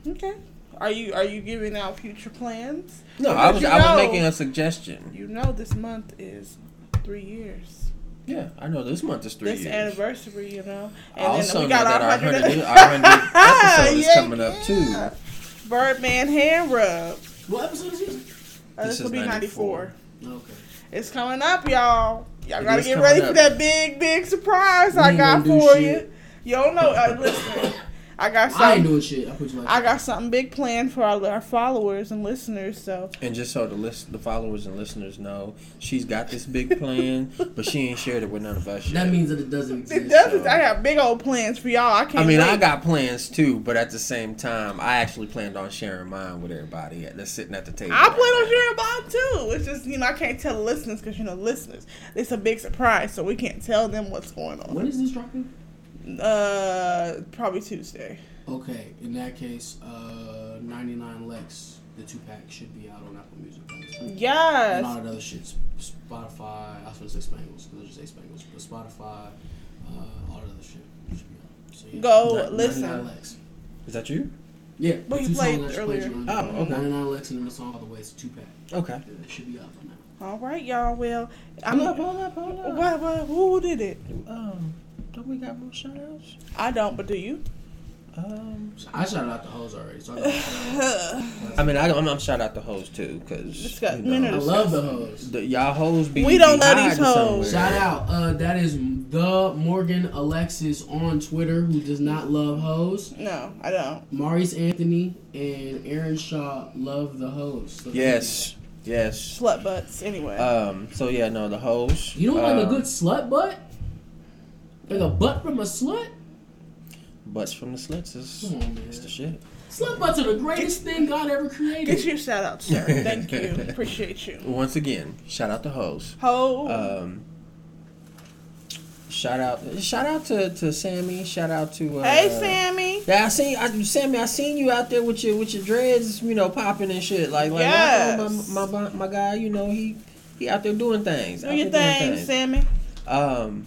okay. Are you are you giving out future plans? No, Because I was you I was making a suggestion. You know this month is three years. Yeah, I know this month is three this years. anniversary, you know. And also then we know got that our our hundred hundred <laughs> our hundred episode is Yeah, coming up too. Birdman hand rub. What episode is this? Uh, This this will be 94. 94. Okay. It's coming up, y'all. Y'all It gotta get ready up. for that big, big surprise We I got gonna for shit. you. You don't know. Uh, listen, <laughs> I got I ain't something. doing shit. I put you like I got something big planned for our, our followers and listeners. So And just so the list, the followers and listeners know, she's got this big plan, but she ain't shared it with none of us yet. That means that it doesn't exist. it doesn't. so- I have big old plans for y'all. I can't. I mean, wait. I got plans too, but at the same time, I actually planned on sharing mine with everybody that's sitting at the table. I plan on sharing mine too. It's just you know I can't tell the listeners because you know listeners. It's a big surprise, so we can't tell them what's going on. When is this dropping? Uh, probably Tuesday. Okay, in that case, uh, 99 Lex, the two pack should be out on Apple Music. by this time. Yes. And all that other shit. Spotify, I was gonna say Spangles, because I just say Spangles, but Spotify, uh, all that other shit should be out. So, yeah. Go Ni- 99 listen. Lex. Is that you? Yeah, But you played songs I just earlier. played you on. Oh, okay. 99 Lex and then the song all the way is a two pack. Okay. It should be out on that. All right, y'all. Well, I'm. Hold up, hold up, hold up. What, what, who did it? Um, don't we got more shout outs? I don't, but do you? Um, I shouted out the hoes already. So I, got <laughs> I mean, I, I'm, I'm shout out the hoes too, cause Just got you know, I love the hoes. the, y'all hoes be. We don't love these hiding hoes. Shout out. Uh, that is the Morgan Alexis on Twitter who does not love hoes. No, I don't. Maurice Anthony and Aaron Shaw love the hoes. So Yes, yes. Slut butts. Anyway. Um. So yeah, no, the hoes. You know like a Um, good slut butt? Like a butt from a slut? butts from the sluts is Come on, man. it's the shit. Slut butts are the greatest thing God ever created. Get your shout out, sir. <laughs> Thank you. Appreciate you. Once again, shout out the hoes. Ho. Um. Shout out, shout out to, to Sammy. Shout out to uh, hey, Sammy. Yeah, I seen I, Sammy. I seen you out there with your with your dreads, you know, popping and shit. Like, like Yes. my, my, my my guy, you know, he he out there doing things. Do out your there doing thing, things. Sammy. Um,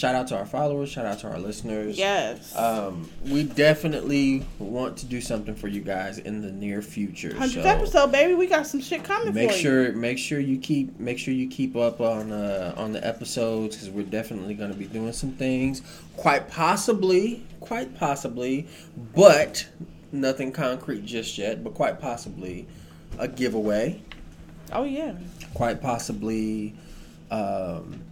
shout out to our followers. Shout out to our listeners. Yes. Um, we definitely want to do something for you guys in the near future. Hundredth so episode, baby. We got some shit coming make for you. sure make sure you keep make sure you keep up on uh, on the episodes because we're definitely going to be doing some things. Quite possibly, quite possibly, but nothing concrete just yet. But quite possibly, a giveaway. Oh yeah. Quite possibly. Um,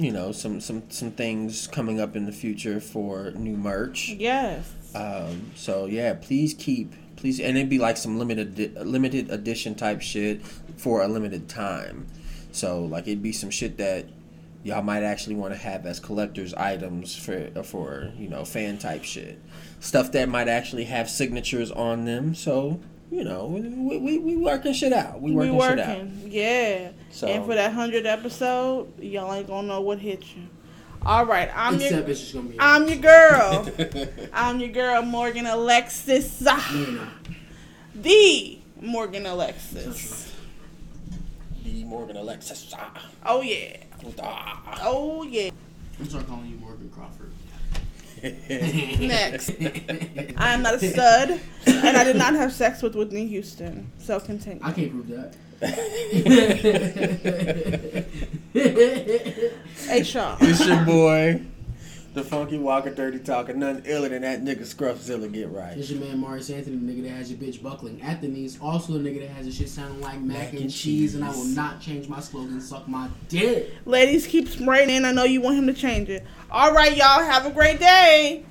you know some some some things coming up in the future for new merch. Yes. Um, so yeah, please keep please, and it'd be like some limited limited edition type shit for a limited time. So like it'd be some shit that y'all might actually want to have as collectors items for for you know fan type shit, stuff that might actually have signatures on them. So you know we we, we working shit out. We We working, shit out. working. Yeah. So And for that hundred episode, y'all ain't gonna know what hit you. All right, I'm Except your gonna be. I'm your girl. <laughs> I'm your girl, Morgan Alexis. No, you're. The Morgan Alexis. the Morgan Alexis. Oh yeah. ah. Oh yeah. I'm start calling you Morgan Crawford. <laughs> Next. <laughs> I am not a stud, and I did not have sex with Whitney Houston. So continue. I can't prove that. <laughs> Hey Shaw. It's your boy, the Funky Walker, dirty talker. Nothing iller than that nigga Scruffzilla get right. It's your man Maurice Anthony, the nigga that has your bitch buckling at the knees. Also, the nigga that has your shit sounding like mac, and, cheese, and I will not change my slogan. Suck my dick. Ladies, keep spraying in. I know you want him to change it. All right, y'all. Have a great day.